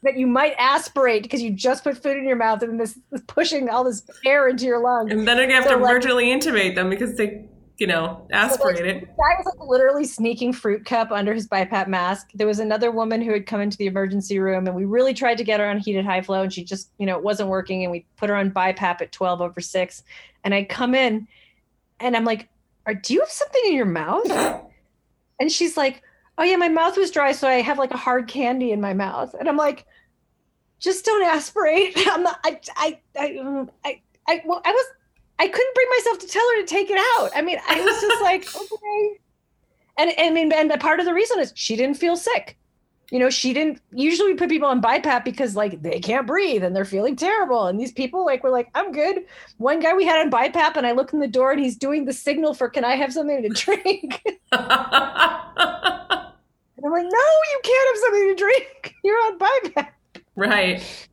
Speaker 2: that you might aspirate because you just put food in your mouth and this is pushing all this air into your lungs.
Speaker 1: And then you have so to like, virtually intubate them because they, you know, aspirate so like, it.
Speaker 2: guy was like literally sneaking fruit cup under his BiPAP mask. There was another woman who had come into the emergency room and we really tried to get her on heated high flow and she just, you know, it wasn't working and we put her on BiPAP at 12 over 6. And I come in and I'm like, Are, do you have something in your mouth? <laughs> and she's like, oh yeah, my mouth was dry, so I have like a hard candy in my mouth. And I'm like, just don't aspirate. <laughs> I'm not, I, I, I, um, I, I, well, I was, I couldn't bring myself to tell her to take it out. I mean, I was just like, <laughs> okay. And, and I mean, and the part of the reason is she didn't feel sick. You know, she didn't usually we put people on BiPAP because like they can't breathe and they're feeling terrible. And these people like were like, I'm good. One guy we had on BiPAP and I look in the door and he's doing the signal for can I have something to <laughs> drink? And I'm like, no, you can't have something to drink. <laughs> You're on BiPAP.
Speaker 1: Right.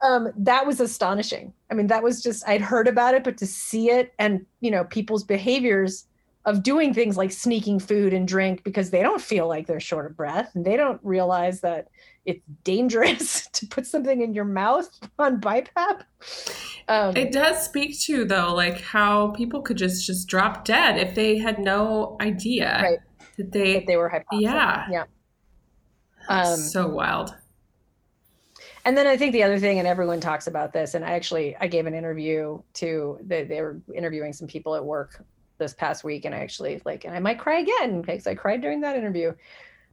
Speaker 2: Um, that was astonishing. I mean, that was just I'd heard about it, but to see it and you know people's behaviors of doing things like sneaking food and drink because they don't feel like they're short of breath and they don't realize that it's dangerous <laughs> to put something in your mouth on BiPAP.
Speaker 1: Um, it does speak to though, like how people could just just drop dead if they had no idea right. They
Speaker 2: that they were hypoxic.
Speaker 1: Yeah,
Speaker 2: yeah.
Speaker 1: Um, so wild.
Speaker 2: And then I think the other thing, and everyone talks about this, and I actually I gave an interview to they, they were interviewing some people at work this past week, and I actually like, and I might cry again because I cried during that interview.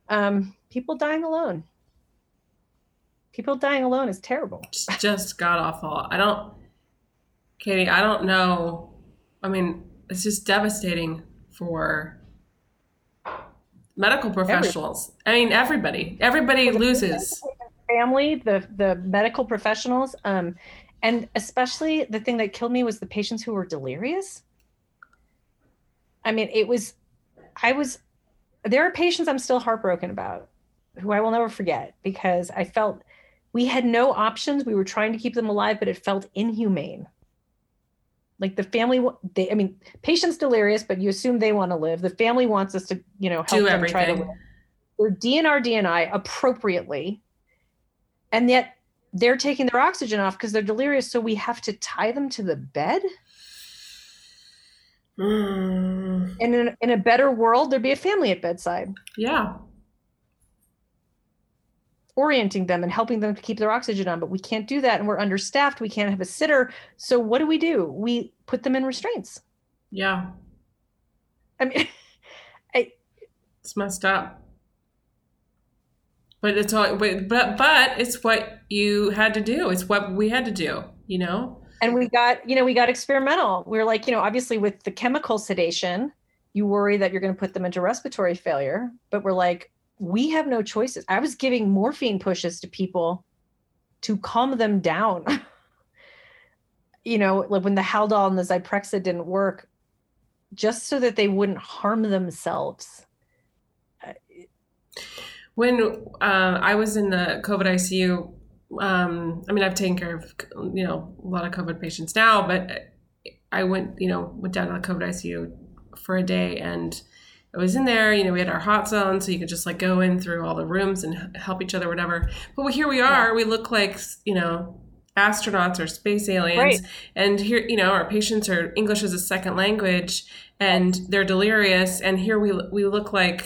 Speaker 2: Um, people dying alone. People dying alone is terrible.
Speaker 1: It's just god awful. I don't, Katie. I don't know. I mean, it's just devastating for medical professionals. Everybody. I mean, everybody. Everybody loses
Speaker 2: family, the the medical professionals, um, and especially the thing that killed me was the patients who were delirious. I mean, it was, I was, there are patients I'm still heartbroken about, who I will never forget because I felt we had no options. We were trying to keep them alive, but it felt inhumane. Like the family, they, I mean, patients delirious, but you assume they want to live. The family wants us to, you know, help
Speaker 1: Do
Speaker 2: them
Speaker 1: everything. try to live.
Speaker 2: They're DNR DNI appropriately and yet they're taking their oxygen off because they're delirious so we have to tie them to the bed mm. <sighs> and in, in a better world there'd be a family at bedside
Speaker 1: yeah
Speaker 2: orienting them and helping them to keep their oxygen on but we can't do that and we're understaffed. We can't have a sitter. So what do we do? We put them in restraints.
Speaker 1: Yeah.
Speaker 2: I mean <laughs> I,
Speaker 1: it's messed up. But it's all but, but but it's what you had to do. It's what we had to do you know?
Speaker 2: And we got you know we got experimental. We are like you know obviously with the chemical sedation you worry that you're going to put them into respiratory failure but we're like we have no choices i was giving morphine pushes to people to calm them down <laughs> you know like when the haldol and the zyprexa didn't work just so that they wouldn't harm themselves
Speaker 1: when uh, I was in the COVID ICU, um, I mean, I've taken care of you know a lot of COVID patients now, but I went you know went down to the COVID ICU for a day and. I was in there, you know, we had our hot zone, so you could just like go in through all the rooms and help each other, whatever. But here we are, we look like, you know, astronauts or space aliens
Speaker 2: Right.
Speaker 1: and here you know our patients are english as a second language and they're delirious and here we we look like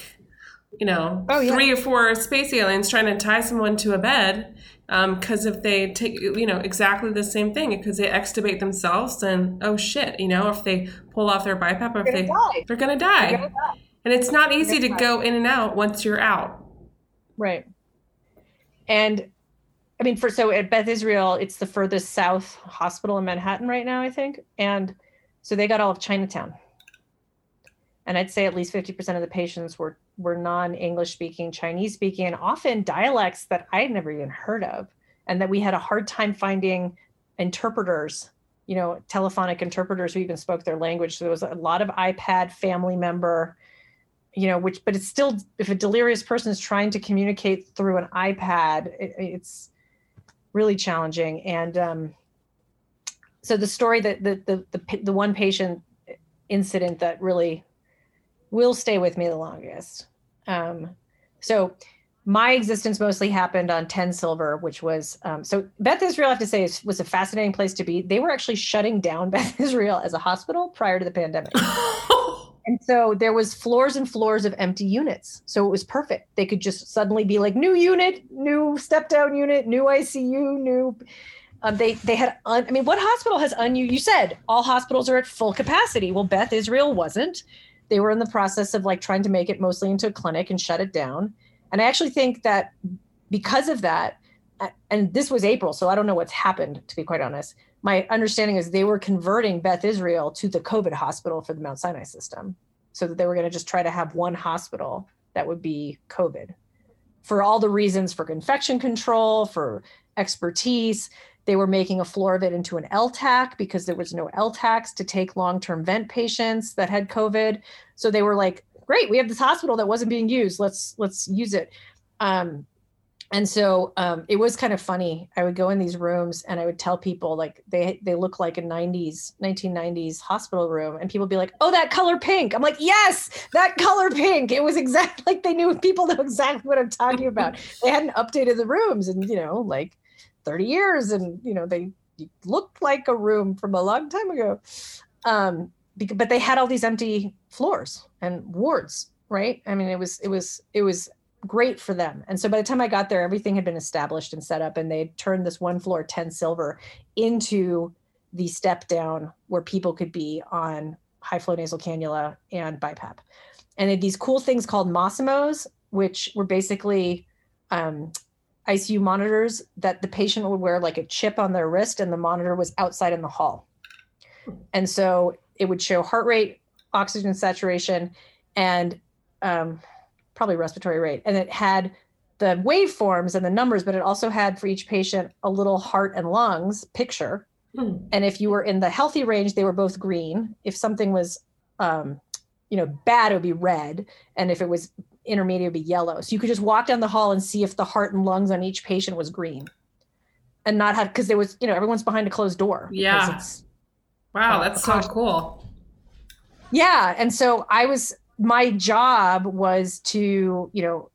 Speaker 1: you know
Speaker 2: Oh, yeah.
Speaker 1: three or four space aliens trying to tie someone to a bed um, because if they take you know exactly the same thing because they extubate themselves then oh shit you know if they pull off their BiPAP or if they
Speaker 2: die.
Speaker 1: they're gonna die
Speaker 2: They're gonna die.
Speaker 1: And it's not easy to go in and out once you're out
Speaker 2: Right. And I mean, for so at Beth Israel, it's the furthest south hospital in Manhattan right now, I think. And so they got all of Chinatown. And I'd say at least 50% of the patients were were non-English speaking, Chinese speaking, and often dialects that I'd never even heard of. And that we had a hard time finding interpreters, you know, telephonic interpreters who even spoke their language. So there was a lot of iPad family member you know which but it's still if a delirious person is trying to communicate through an ipad it, it's really challenging. And um so the story that the, the the the one patient incident that really will stay with me the longest. Um so my existence mostly happened on 10 silver which was um, so beth israel i have to say was a fascinating place to be. They were actually shutting down <laughs> beth israel as a hospital prior to the pandemic <laughs> and so there was floors and floors of empty units. So it was perfect. They could just suddenly be like new unit, new step down unit, new ICU, new. Um, they they had. Un, I mean, what hospital has un? You said all hospitals are at full capacity. Well, Beth Israel wasn't. They were in the process of like trying to make it mostly into a clinic and shut it down. And I actually think that because of that, and this was April, so I don't know what's happened to be quite honest. My understanding is they were converting Beth Israel to the COVID hospital for the Mount Sinai system, so that they were going to just try to have one hospital that would be COVID, for all the reasons for infection control, for expertise. They were making a floor of it into an LTAC because there was no LTACs to take long-term vent patients that had COVID. So they were like, "Great, we have this hospital that wasn't being used. Let's let's use it." Um, and so um, it was kind of funny. I would go in these rooms and i would tell people like they they look like a 90s 1990s hospital room and people would be like oh that color pink. I'm like yes that color pink. It was exactly <laughs> like they knew people know exactly what i'm talking about. <laughs> They hadn't updated the rooms in you know like 30 years and you know they looked like a room from a long time ago. Um but they had all these empty floors and wards right? I mean it was it was it was great for them. And so by the time I got there, everything had been established and set up, and they turned this one floor 10 silver into the step down where people could be on high flow nasal cannula and BiPAP. And they had these cool things called Masimos, which were basically um, ICU monitors that the patient would wear like a chip on their wrist, and the monitor was outside in the hall. And so it would show heart rate, oxygen saturation, and um, probably respiratory rate. And it had the waveforms and the numbers, but it also had for each patient a little heart and lungs picture.
Speaker 1: Hmm.
Speaker 2: And if you were in the healthy range, they were both green. If something was, um, you know, bad, it would be red. And if it was intermediate, it would be yellow. So you could just walk down the hall and see if the heart and lungs on each patient was green and not have, because there was, you know, everyone's behind a closed door.
Speaker 1: Yeah.
Speaker 2: it's-
Speaker 1: wow
Speaker 2: Uh,
Speaker 1: that's so cool
Speaker 2: yeah and so i was my job was to you know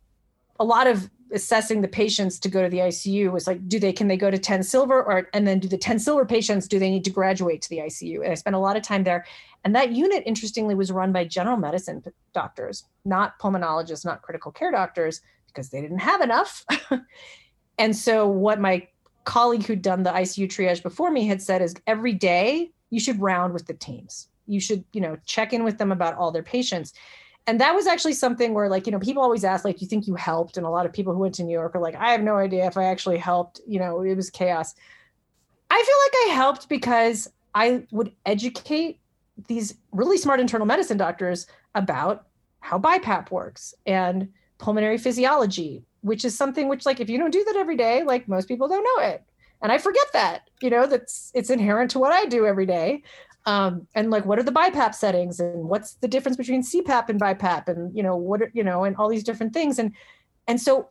Speaker 2: a lot of assessing the patients to go to the icu was like do they can they go to 10 silver or and then do the 10 silver patients do they need to graduate to the icu and i spent a lot of time there. And that unit interestingly was run by general medicine doctors not pulmonologists not critical care doctors because they didn't have enough. <laughs> And so what my colleague who'd done the icu triage before me had said is every day you should round with the teams you should you know check in with them about all their patients and that was actually something where like you know people always ask like you think you helped and a lot of people who went to new york are like i have no idea if i actually helped you know it was chaos i feel like i helped because i would educate these really smart internal medicine doctors about how BiPAP works and pulmonary physiology, which is something which, like, if you don't do that every day, like most people don't know it. And I forget that, you know, that's it's inherent to what I do every day. Um, and like, what are the BiPAP settings and what's the difference between CPAP and BiPAP and, you know, what, are, you know, and all these different things. And, and so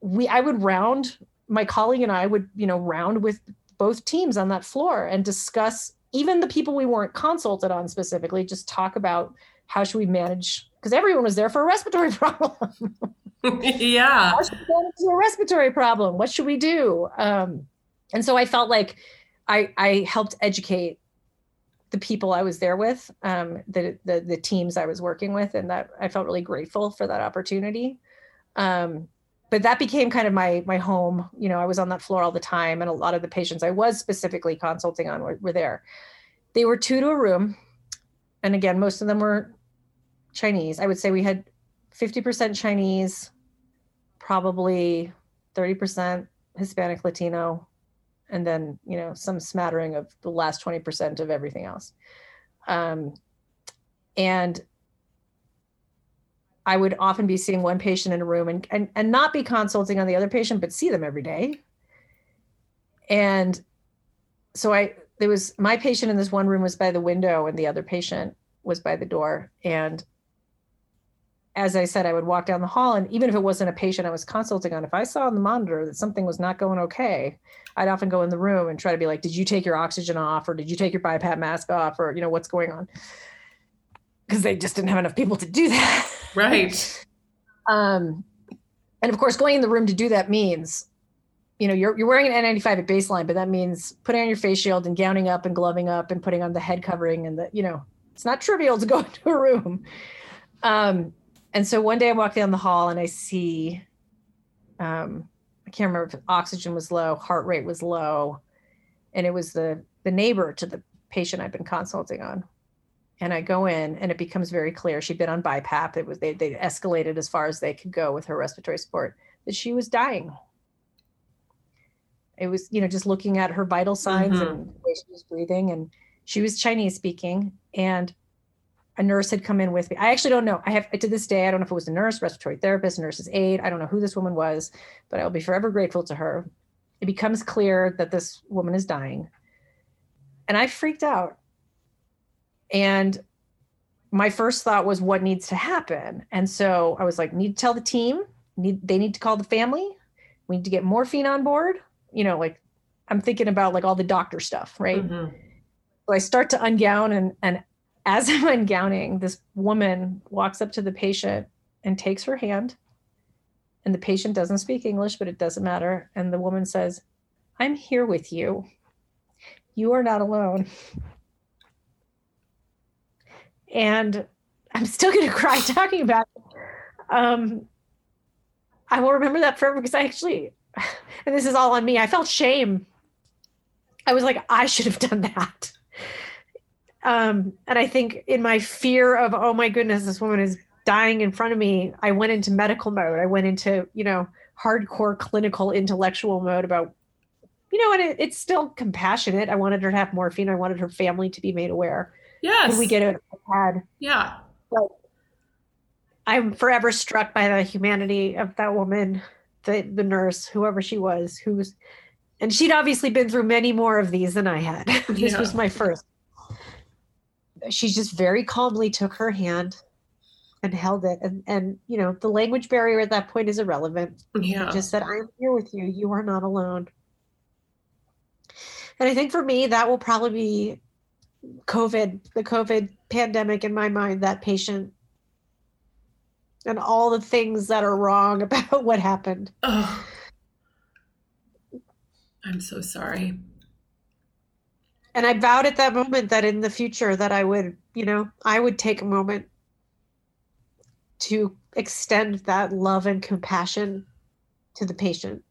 Speaker 2: we, I would round, my colleague and I would, you know, round with both teams on that floor and discuss even the people we weren't consulted on specifically, just talk about how should we manage because everyone was there for a respiratory <laughs> problem.
Speaker 1: yeah
Speaker 2: how should we manage a respiratory problem? What should we do? Um, and so I felt like I I helped educate the people I was there with, um, the, the the teams I was working with, and that I felt really grateful for that opportunity. Um, but that became kind of my my home. You know, I was on that floor all the time, and a lot of the patients I was specifically consulting on were, were there. They were two to a room, and again, most of them were Chinese. I would say we had 50% Chinese, probably 30% Hispanic Latino, and then you know some smattering of the last 20% of everything else. Um, and i would often be seeing one patient in a room and, and and not be consulting on the other patient but see them every day. And so i there was my patient in this one room was by the window and the other patient was by the door. And as I said, I would walk down the hall, and even if it wasn't a patient I was consulting on, if I saw on the monitor that something was not going okay, I'd often go in the room and try to be like, "Did you take your oxygen off, or did you take your BiPAP mask off, or you know what's going on?" Because they just didn't have enough people to do <laughs> that.
Speaker 1: Right. <laughs>
Speaker 2: um, and of course, going in the room to do that means, you know, you're you're wearing an N95 at baseline, but that means putting on your face shield and gowning up and gloving up and putting on the head covering, and the you know, it's not trivial to go <laughs> into a room. Um, and so one day I walk down the hall and I see, um, I can't remember if oxygen was low, heart rate was low, and it was the the neighbor to the patient I've been consulting on. And I go in and it becomes very clear she'd been on BiPAP. It was they they escalated as far as they could go with her respiratory support that she was dying. It was, you know, just looking at her vital signs mm-hmm. and the way she was breathing. And she was Chinese speaking. And a nurse had come in with me. I actually don't know. I have to this day, I don't know if it was a nurse, respiratory therapist, nurse's aide. I don't know who this woman was, but I'll be forever grateful to her. It becomes clear that this woman is dying. And I freaked out. And my first thought was what needs to happen. And so I was like, need to tell the team, need they need to call the family. We need to get morphine on board. You know, like I'm thinking about like all the doctor stuff, right? Mm-hmm. So I start to ungown and and as <laughs> I'm ungowning, this woman walks up to the patient and takes her hand. And the patient doesn't speak English, but it doesn't matter. And the woman says, I'm here with you. You are not alone. And I'm still going <laughs> to cry talking about it. Um, I will remember that forever because I actually, <laughs> and this is all on me, I felt shame. I was like, I should have done that. Um, and I think in my fear of, oh my goodness, this woman is dying in front of me, I went into medical mode. I went into, you know, hardcore clinical intellectual mode about, you know, and it, it's still compassionate. I wanted her to have morphine. I wanted her family to be made aware.
Speaker 1: Yes.
Speaker 2: Can we get it had?
Speaker 1: Yeah.
Speaker 2: But I'm forever struck by the humanity of that woman, the the nurse, whoever she was, who was, and she'd obviously been through many more of these than I had. <laughs> this yeah. was my first she just very calmly took her hand and held it. And and you know the language barrier at that point is irrelevant.
Speaker 1: Yeah.
Speaker 2: just said i'm here with you. You are not alone. And i think for me that will probably be covid the covid pandemic in my mind that patient and all the things that are wrong <laughs> about what happened.
Speaker 1: Oh. i'm so sorry
Speaker 2: and I vowed at that moment that in the future that I would, you know, I would take a moment to extend that love and compassion to the patient.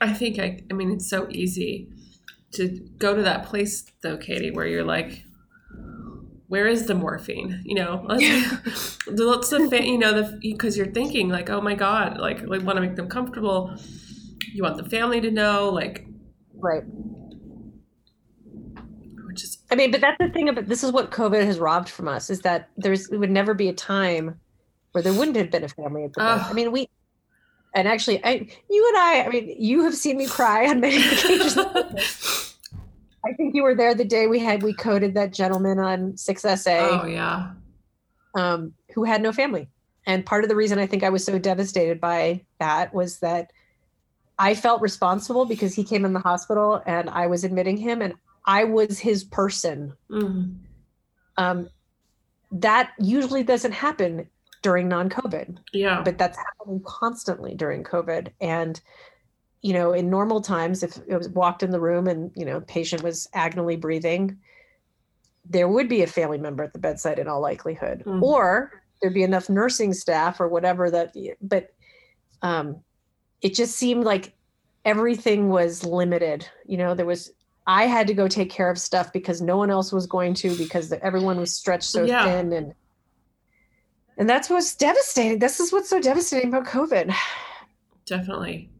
Speaker 1: I think I I mean it's so easy to go to that place though, Katie, where you're like, where is the morphine? You know, let's, <laughs> let's the you know the because you're thinking like, oh my god, like we want to make them comfortable. You want the family to know, like,
Speaker 2: right.
Speaker 1: Which is,
Speaker 2: I mean, but that's the thing about this is what COVID has robbed from us is that there's it would never be a time where there wouldn't have been a family at the uh, I mean, we and actually, I you and I, I mean, you have seen me cry on many <laughs> occasions. Think you were there the day we had we coded that gentleman on 6SA.
Speaker 1: Oh yeah.
Speaker 2: Um, who had no family. And part of the reason I think I was so devastated by that was that I felt responsible because he came in the hospital and I was admitting him and I was his person. Mm-hmm. Um, that usually doesn't happen during non-COVID.
Speaker 1: Yeah.
Speaker 2: But that's happening constantly during COVID. And you know, in normal times, if it was walked in the room and you know, patient was agonally breathing, there would be a family member at the bedside in all likelihood,
Speaker 1: Mhm.
Speaker 2: or there'd be enough nursing staff or whatever that. But um, it just seemed like everything was limited. You know, there was. I had to go take care of stuff because no one else was going to because the, everyone was stretched so
Speaker 1: Yeah.
Speaker 2: thin and and that's what's devastating. This is what's so devastating about COVID. <sighs>
Speaker 1: Definitely.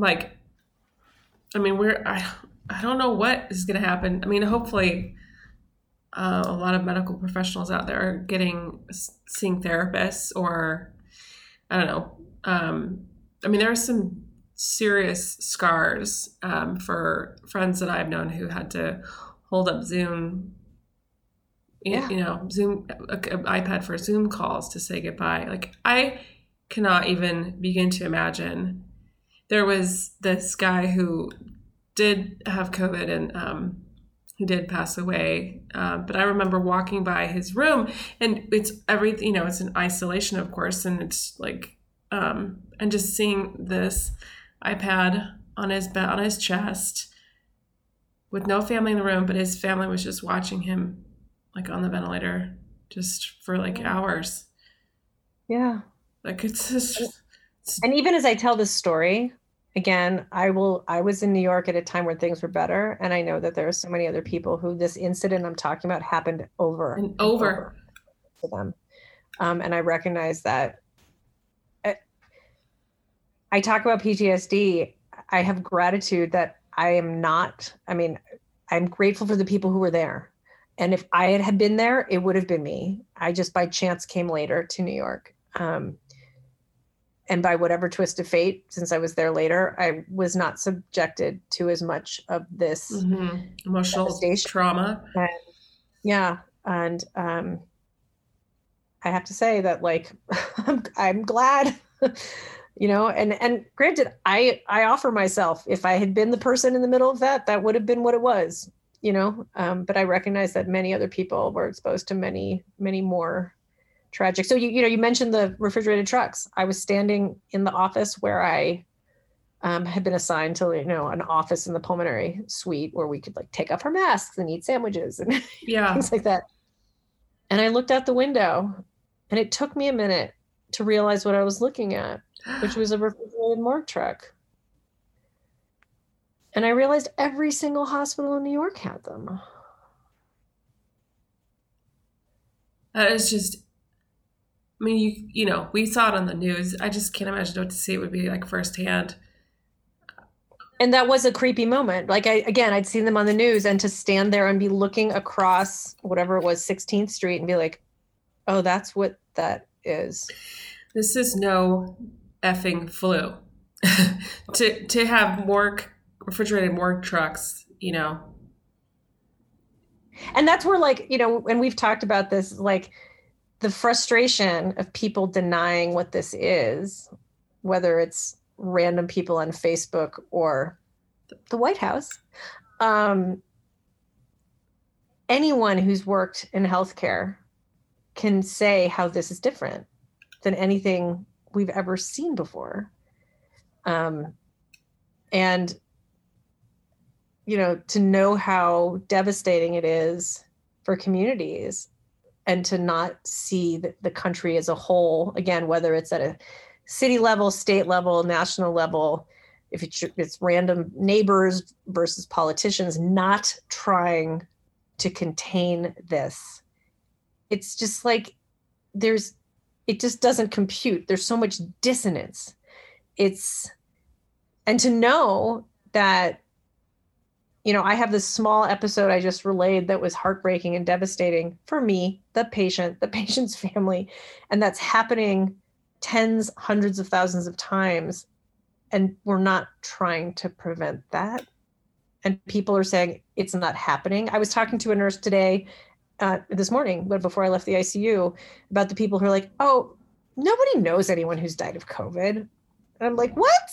Speaker 1: Like, I mean, we're, I, I don't know what is going to happen. I mean, hopefully, uh, a lot of medical professionals out there are getting, seeing therapists or, I don't know. Um, I mean, there are some serious scars um, for friends that I've known who had to hold up Zoom you-
Speaker 2: Yeah.
Speaker 1: you know zoom a, a ipad for zoom calls to say goodbye like i cannot even begin to imagine there was this guy who did have covid and um, he did pass away um, but i remember walking by his room and it's everything you know it's an isolation of course and it's like um, and just seeing this ipad on his bed on his chest with no family in the room but his family was just watching him like on the ventilator just for like hours
Speaker 2: Yeah.
Speaker 1: like it's just
Speaker 2: And even as I tell this story, again, I will I was in New York at a time when things were better. And I know that there are so many other people who this incident I'm talking about happened over
Speaker 1: and over
Speaker 2: to them. Um, and I recognize that I, I talk about PTSD. I have gratitude that I am not, I mean, I'm grateful for the people who were there. And if I had had been there, it would have been me. I just by chance came later to New York. Um, and by whatever twist of fate, since I was there later, I was not subjected to as much of this
Speaker 1: Mhm. emotional trauma.
Speaker 2: Yeah and um i have to say that like <laughs> i'm, I'm glad <laughs> you know and and granted i i offer myself. If i had been the person in the middle of that that would have been what it was you know um but i recognize that many other people were exposed to many many more tragic so you you know you mentioned the refrigerated trucks i was standing in the office where i um, had been assigned to you know an office in the pulmonary suite where we could like take off our masks and eat sandwiches and <laughs>
Speaker 1: yeah
Speaker 2: things like that. And I looked out the window and it took me a minute to realize what I was looking at, which was a <gasps> refrigerated morgue truck. And I realized every single hospital in New York had them.
Speaker 1: that is just i mean you you know we saw it on the news. I just can't imagine what to see. It would be like firsthand.
Speaker 2: And that was a creepy moment. Like I again, I'd seen them on the news and to stand there and be looking across whatever it was 16th Street and be like, "Oh, that's what that is."
Speaker 1: this is no effing flu. <laughs> To to have morgue refrigerated morgue trucks you know.
Speaker 2: And that's where like you know and we've talked about this like the frustration of people denying what this is whether it's random people on facebook or the white house um, anyone who's worked in healthcare can say how this is different than anything we've ever seen before. Um, and you know to know how devastating it is for communities and to not see the, the country as a whole again whether it's at a city level state level national level if it's, it's random neighbors versus politicians not trying to contain this. It's just like there's it just doesn't compute. There's so much dissonance. It's and to know that you know, I have this small episode I just relayed that was heartbreaking and devastating for me, the patient, the <laughs> patient's family, and that's happening tens, hundreds of thousands of times. And we're not trying to prevent that. And people are saying it's not happening. I was talking to a nurse today, uh, this morning, but before I left the ICU, about the people who are like, oh, nobody knows anyone who's died of COVID. And I'm like, what?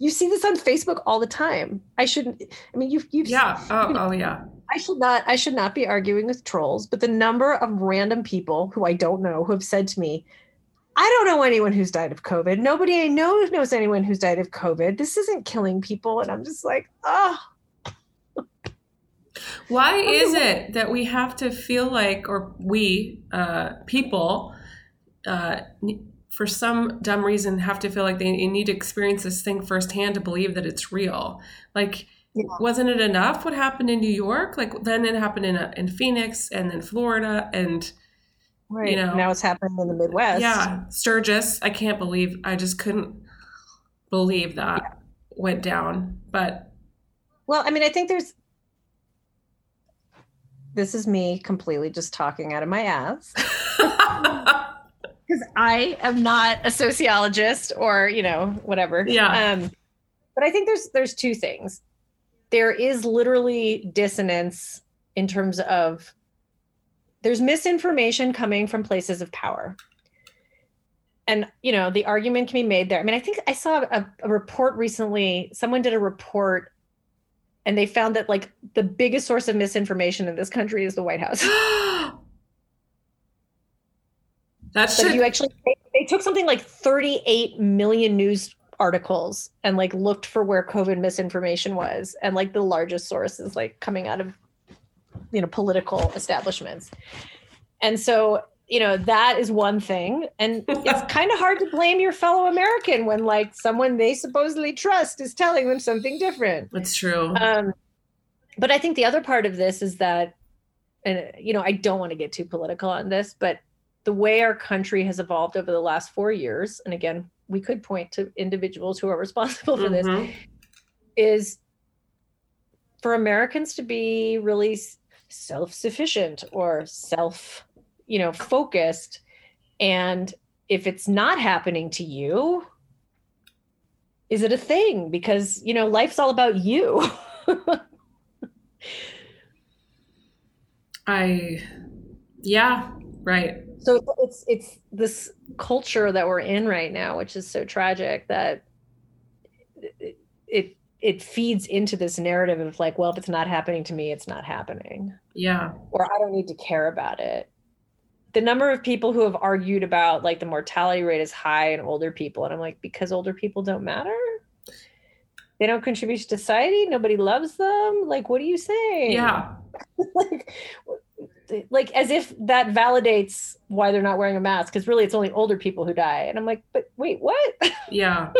Speaker 2: You see this on Facebook all the time. I shouldn't. I mean, you've you've
Speaker 1: yeah oh, oh yeah
Speaker 2: I should not I should not be arguing with trolls, but the number of random people who I don't know who have said to me, I don't know anyone who's died of COVID. Nobody I know knows anyone who's died of COVID. This isn't killing people. And I'm just like, oh.
Speaker 1: Why is it that we have to feel like, or we, uh, people, uh, for some dumb reason, have to feel like they need to experience this thing firsthand to believe that it's real? Like, yeah. wasn't it enough what happened in New York? Like, then it happened in, uh, in Phoenix and then Florida and
Speaker 2: Right. You know, now it's happening in the Midwest.
Speaker 1: Yeah. Sturgis. I can't believe I just couldn't believe that yeah. went down. But
Speaker 2: well, I mean, I think there's this is me completely just talking out of my ass. <laughs> <laughs> I am not a sociologist or, you know, whatever.
Speaker 1: Yeah. Um,
Speaker 2: but I think there's there's two things. There is literally dissonance in terms of there's misinformation coming from places of power and you know the argument can be made there i mean i think i saw a, a, report recently someone did a report and they found that like the biggest source of misinformation in this country is the white house <gasps> <laughs>
Speaker 1: that's
Speaker 2: so you actually they, they took something like 38 million news articles and like looked for where covid misinformation was. And like the largest source is like coming out of you know political establishments. And so you know that is one thing. And it's <laughs> kind of hard to blame your fellow american when like someone they supposedly trust is telling them something different.
Speaker 1: That's true. Um,
Speaker 2: but i think the other part of this is that and you know i don't want to get too political on this but the way our country has evolved over the last four years and again we could point to individuals who are <laughs> responsible for mm-hmm. this is for americans to be really self-sufficient or self you know focused. And if it's not happening to you is it a thing? Because you know life's all about you. <laughs>
Speaker 1: I yeah right
Speaker 2: so it's it's this culture that we're in right now which is so tragic that it, it it feeds into this narrative of like, well, if it's not happening to me, it's not happening.
Speaker 1: Yeah.
Speaker 2: Or I don't need to care about it. The number of people who have argued about like the mortality rate is high in older people. And I'm like, because older people don't matter? They don't contribute to society? Nobody loves them? Like, what do you say?
Speaker 1: Yeah. <laughs>
Speaker 2: like, like as if that validates why they're not wearing a mask because really it's only older people who die and i'm like but wait what <laughs>
Speaker 1: yeah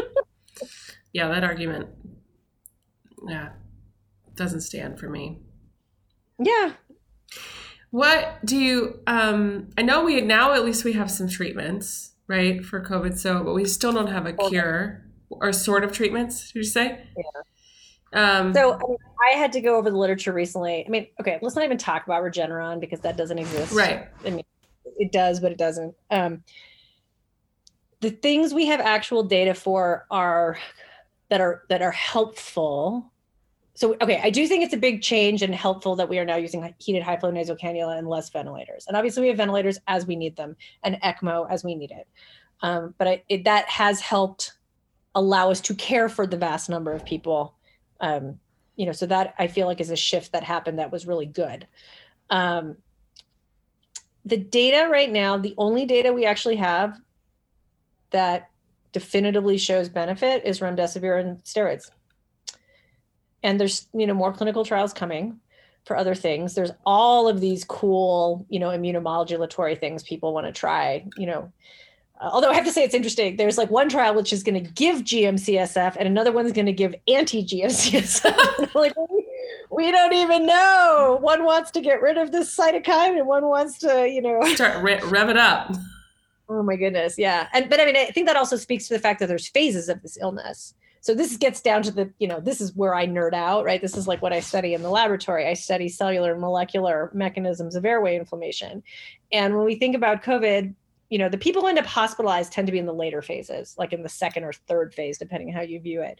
Speaker 1: yeah that argument yeah, doesn't stand for me.
Speaker 2: Yeah.
Speaker 1: What do you um I know we now at least we have some treatments, right, for COVID so but we still don't have a cure or sort of treatments, did you say?
Speaker 2: Yeah. Um, so I, mean, I, had to go over the literature recently. I mean, okay, let's not even talk about Regeneron because that doesn't exist.
Speaker 1: Right.
Speaker 2: I mean, it does, but it doesn't. Um, the things we have actual data for are that are that are helpful so okay i do think it's a big change and helpful that we are now using heated high flow nasal cannula and less ventilators and obviously we have ventilators as we need them and ecmo as we need it um, but I, it, that has helped allow us to care for the vast number of people um, you know so that i feel like is a shift that happened that was really good um, the data right now the only data we actually have that definitively shows benefit is remdesivir and steroids. And there's, you know, more clinical trials coming for other things. There's all of these cool, you know, immunomodulatory things people want to try, you know. Uh, although I have to say it's interesting. There's like one trial which is going to give GM-CSF and another one's going to give anti-GM-CSF. <laughs> like we don't even know. One wants to get rid of this cytokine and one wants to, you know, <laughs>
Speaker 1: start re- rev it up.
Speaker 2: Oh my goodness, yeah. And but I mean, I think that also speaks to the fact that there's phases of this illness. So this gets down to the, you know, this is where I nerd out, right? This is like what I study in the laboratory. I study cellular and molecular mechanisms of airway inflammation. And when we think about COVID, you know, the people who end up hospitalized tend to be in the later phases, like in the second or third phase, depending how you view it.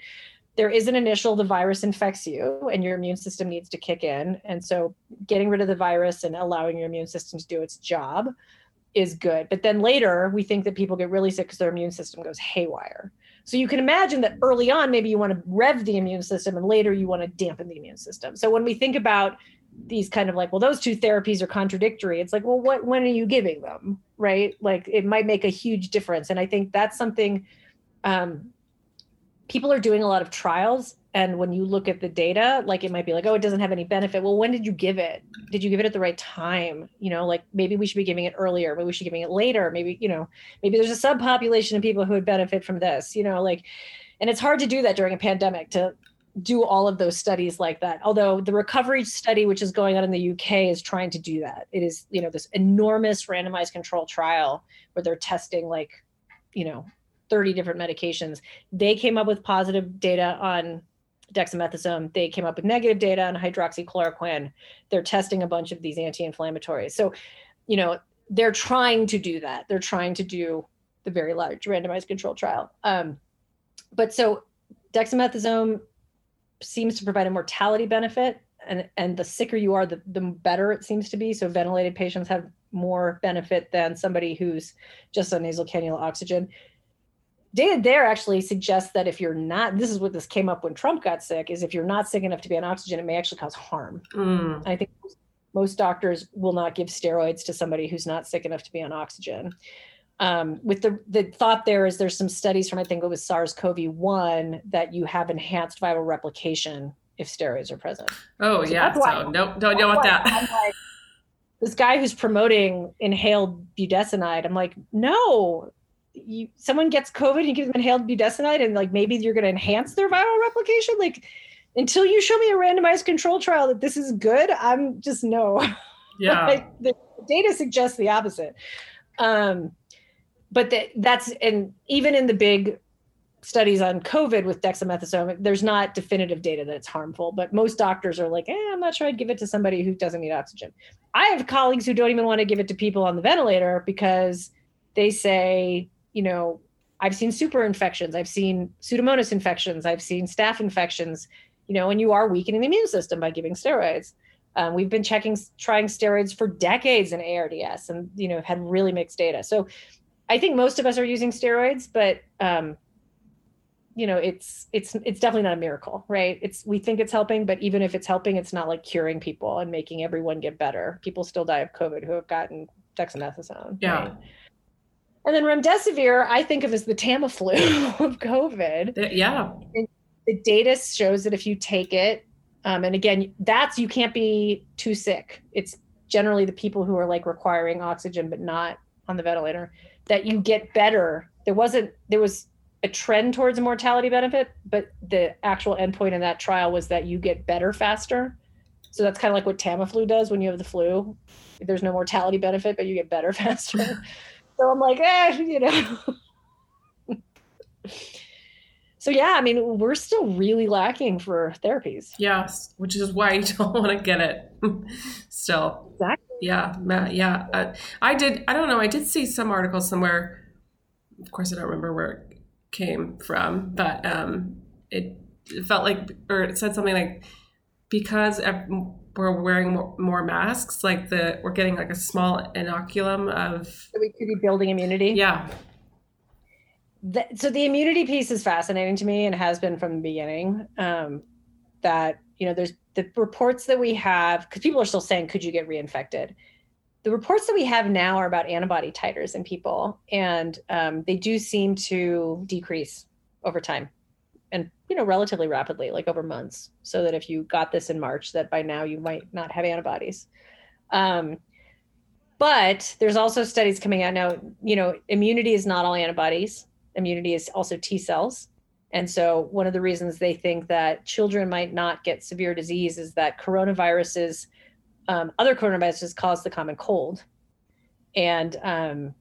Speaker 2: There is an initial, the virus infects you and your immune system needs to kick in. And so getting rid of the virus and allowing your immune system to do its job is good. But then later, we think that people get really sick because their immune system goes haywire. So you can imagine that early on, maybe you want to rev the immune system, and later you want to dampen the immune system. So when we think about these kind of like, well, those two therapies are contradictory. It's like, well, what when are you giving them? Right? Like it might make a huge difference. And I think that's something um, people are doing a lot of trials. And when you look at the data, like it might be like, oh, it doesn't have any benefit. Well, when did you give it? Did you give it at the right time? You know, like maybe we should be giving it earlier, maybe we should be giving it later. Maybe, you know, maybe there's a subpopulation of people who would benefit from this, you know, like, and it's hard to do that during a pandemic to do all of those studies like that. Although the recovery study, which is going on in the UK, is trying to do that. It is, you know, this enormous randomized control trial where they're testing like, you know, 30 different medications. They came up with positive data on dexamethasone. They came up with negative data on hydroxychloroquine. They're testing a bunch of these anti-inflammatories. So, you know, they're trying to do that. They're trying to do the very large randomized control trial. Um, but so dexamethasone seems to provide a mortality benefit and and the sicker you are the, the better it seems to be. So ventilated patients have more benefit than somebody who's just on nasal cannula oxygen. Data there actually suggests that if you're not this is what this came up when trump got sick is if you're not sick enough to be on oxygen it may actually cause harm. Mm. i think most doctors will not give steroids to somebody who's not sick enough to be on oxygen um, with the the thought there is there's some studies from I think it was SARS-CoV-1 that you have enhanced viral replication if steroids are present.
Speaker 1: Oh so yeah, so no, don't know what that. Like,
Speaker 2: this guy who's promoting inhaled budesonide, I'm like, no, you someone gets COVID and you give them inhaled budesonide, and like maybe you're going to enhance their viral replication. Like until you show me a randomized control trial that this is good, I'm just no. <laughs>
Speaker 1: Yeah, like,
Speaker 2: the data suggests the opposite. Um, but that, that's and even in the big studies on COVID with dexamethasone, there's not definitive data that it's harmful. But most doctors are like, eh, I'm not sure I'd give it to somebody who doesn't need oxygen. I have colleagues who don't even want to give it to people on the ventilator because they say, you know, I've seen super infections, I've seen pseudomonas infections, I've seen staph infections, you know, and you are weakening the immune system by giving steroids. Um, we've been checking, trying steroids for decades in ARDS, and you know, had really mixed data. So I think most of us are using steroids, but um, you know, it's it's it's definitely not a miracle, right? It's we think it's helping, but even if it's helping, it's not like curing people and making everyone get better. People still die of COVID who have gotten dexamethasone.
Speaker 1: Yeah. Right?
Speaker 2: And then remdesivir, I think of as the Tamiflu <laughs> of COVID.
Speaker 1: Yeah.
Speaker 2: And the data shows that if you take it, um, and again, that's you can't be too sick. It's generally the people who are like requiring oxygen but not on the ventilator that you get better. There wasn't there was a trend towards a mortality benefit, but the actual endpoint in that trial was that you get better faster. So that's kind of like what Tamiflu does when you have the flu. There's no mortality benefit, but you get better <laughs> faster. so I'm like, eh, you know. <laughs> so yeah, I mean, we're still really lacking for therapies.
Speaker 1: Yes, which is why you don't <laughs> want to get it. still.
Speaker 2: Exactly.
Speaker 1: Yeah, yeah. Uh, I did. I don't know. I did see some article somewhere. Of course, I don't remember where it came from, but um, it, it felt like, or it said something like, because we're wearing more, more, masks, like the we're getting like a small inoculum of.
Speaker 2: So we could be building immunity.
Speaker 1: Yeah.
Speaker 2: The, so the immunity piece is fascinating to me and has been from the beginning. Um, that you know, there's the reports that we have, because people are still saying, could you get reinfected? The reports that we have now are about antibody titers in people, and um, they do seem to decrease over time and you know relatively rapidly like over months so that if you got this in march that by now you might not have antibodies. Um, but there's also studies coming out now you know immunity is not all antibodies. Immunity is also t cells and so, one of the reasons they think that children might not get severe disease is that coronaviruses, um, other coronaviruses, cause the common cold. And um,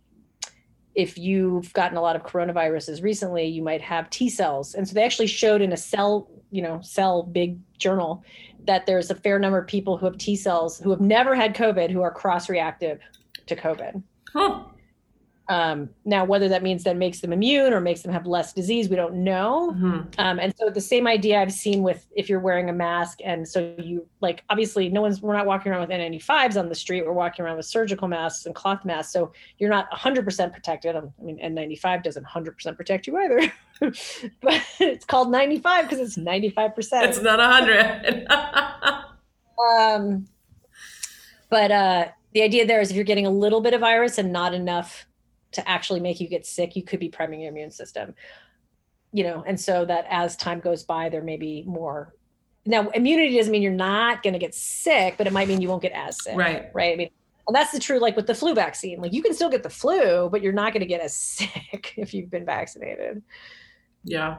Speaker 2: if you've gotten a lot of coronaviruses recently, you might have T cells. And so, they actually showed in a cell, you know, cell big journal that there's a fair number of people who have T cells who have never had COVID who are cross reactive to COVID. Huh. Um, now, whether that means that makes them immune or makes them have less disease, we don't know. Mm-hmm. Um, and so the same idea I've seen with if you're wearing a mask, and so you like obviously no one's we're not walking around with N95s on the street. We're walking around with surgical masks and cloth masks, so you're not 100% protected. I mean, N95 doesn't 100% protect you either, <laughs> but it's called 95 because it's 95%.
Speaker 1: It's not 100. <laughs>
Speaker 2: um but uh, the idea there is if you're getting a little bit of virus and not enough to actually make you get sick, you could be priming your immune system. You know, and so that as time goes by, there may be more. Now, immunity doesn't mean you're not going to get sick, but it might mean you won't get as sick.
Speaker 1: Right.
Speaker 2: Right. I mean, and that's the true like with the flu vaccine. Like you can still get the flu, but you're not going to get as <laughs> sick if you've been vaccinated.
Speaker 1: Yeah.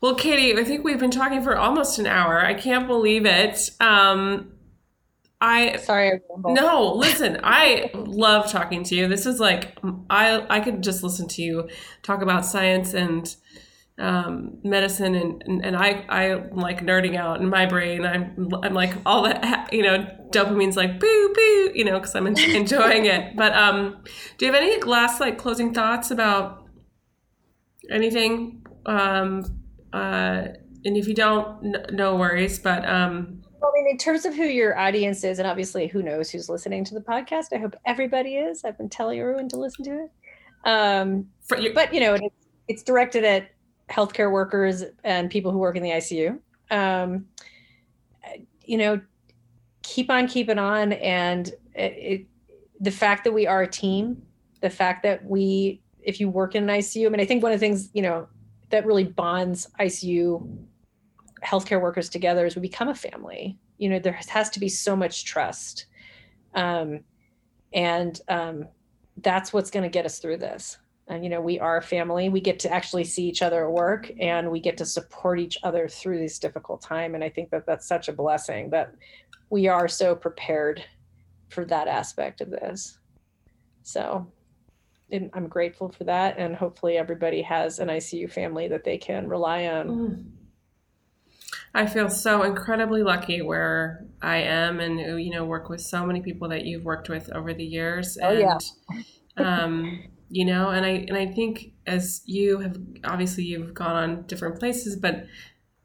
Speaker 1: Well, Katie, I think we've been talking for almost an hour. I can't believe it. Um, I
Speaker 2: sorry. I
Speaker 1: no, listen. I love talking to you. This is like I I could just listen to you talk about science and um, medicine, and, and and I I like nerding out in my brain. I'm I'm like all that you know. Dopamine's like boo boo, you know, because I'm <laughs> enjoying it. But um, do you have any last like closing thoughts about anything? Um, uh, and if you don't, n- no worries. But um,
Speaker 2: well, I mean, in terms of who your audience is, and obviously who knows who's listening to the podcast, I hope everybody is. I've been telling everyone to listen to it. Um, your- but you know, it's, it's directed at healthcare workers and people who work in the ICU. Um, you know, keep on keeping on, and it, it, the fact that we are a team, the fact that we, if you work in an ICU, I mean, I think one of the things you know that really bonds ICU healthcare workers together is we become a family. You know, there has to be so much trust. Um, and um, that's what's going to get us through this. And, you know, we are a family. We get to actually see each other at work and we get to support each other through this difficult time. And I think that that's such a blessing that we are so prepared for that aspect of this. So I'm grateful for that. And hopefully everybody has an ICU family that they can rely on. Mm
Speaker 1: I feel so incredibly lucky where I am and you know work with so many people that you've worked with over the years.
Speaker 2: Oh,
Speaker 1: and,
Speaker 2: yeah.
Speaker 1: um, you know, and I and I think as you have obviously you've gone on different places, but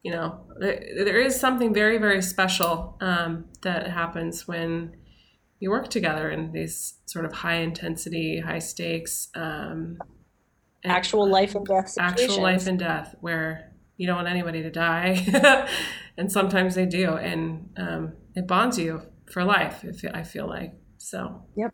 Speaker 1: you know there, there is something very very special um, that happens when you work together in these sort of high intensity, high stakes, um,
Speaker 2: actual life and death situations.
Speaker 1: actual life and death where you don't want anybody to die. <laughs> And sometimes they do and um, it bonds you for life if i feel like so.
Speaker 2: Yep.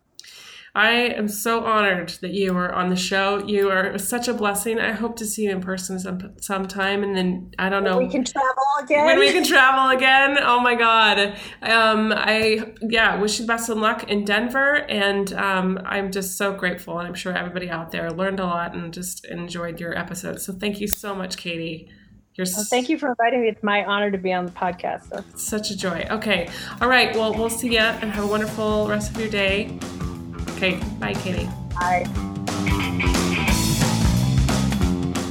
Speaker 1: I am so honored that you were on the show. You are such a blessing. I hope to see you in person some sometime and then i don't know when
Speaker 2: we can travel again.
Speaker 1: When we can travel again? Oh my god. Um, i yeah wish you the best of luck in denver and um, i'm just so grateful and i'm sure everybody out there learned a lot and just enjoyed your episode. So thank you so much katie
Speaker 2: you're well, thank you for inviting me. It's my honor to be on the podcast. So.
Speaker 1: Such a joy. Okay. All right. Well, we'll see you and have a wonderful rest of your day. Okay. Bye, Katie.
Speaker 2: Bye.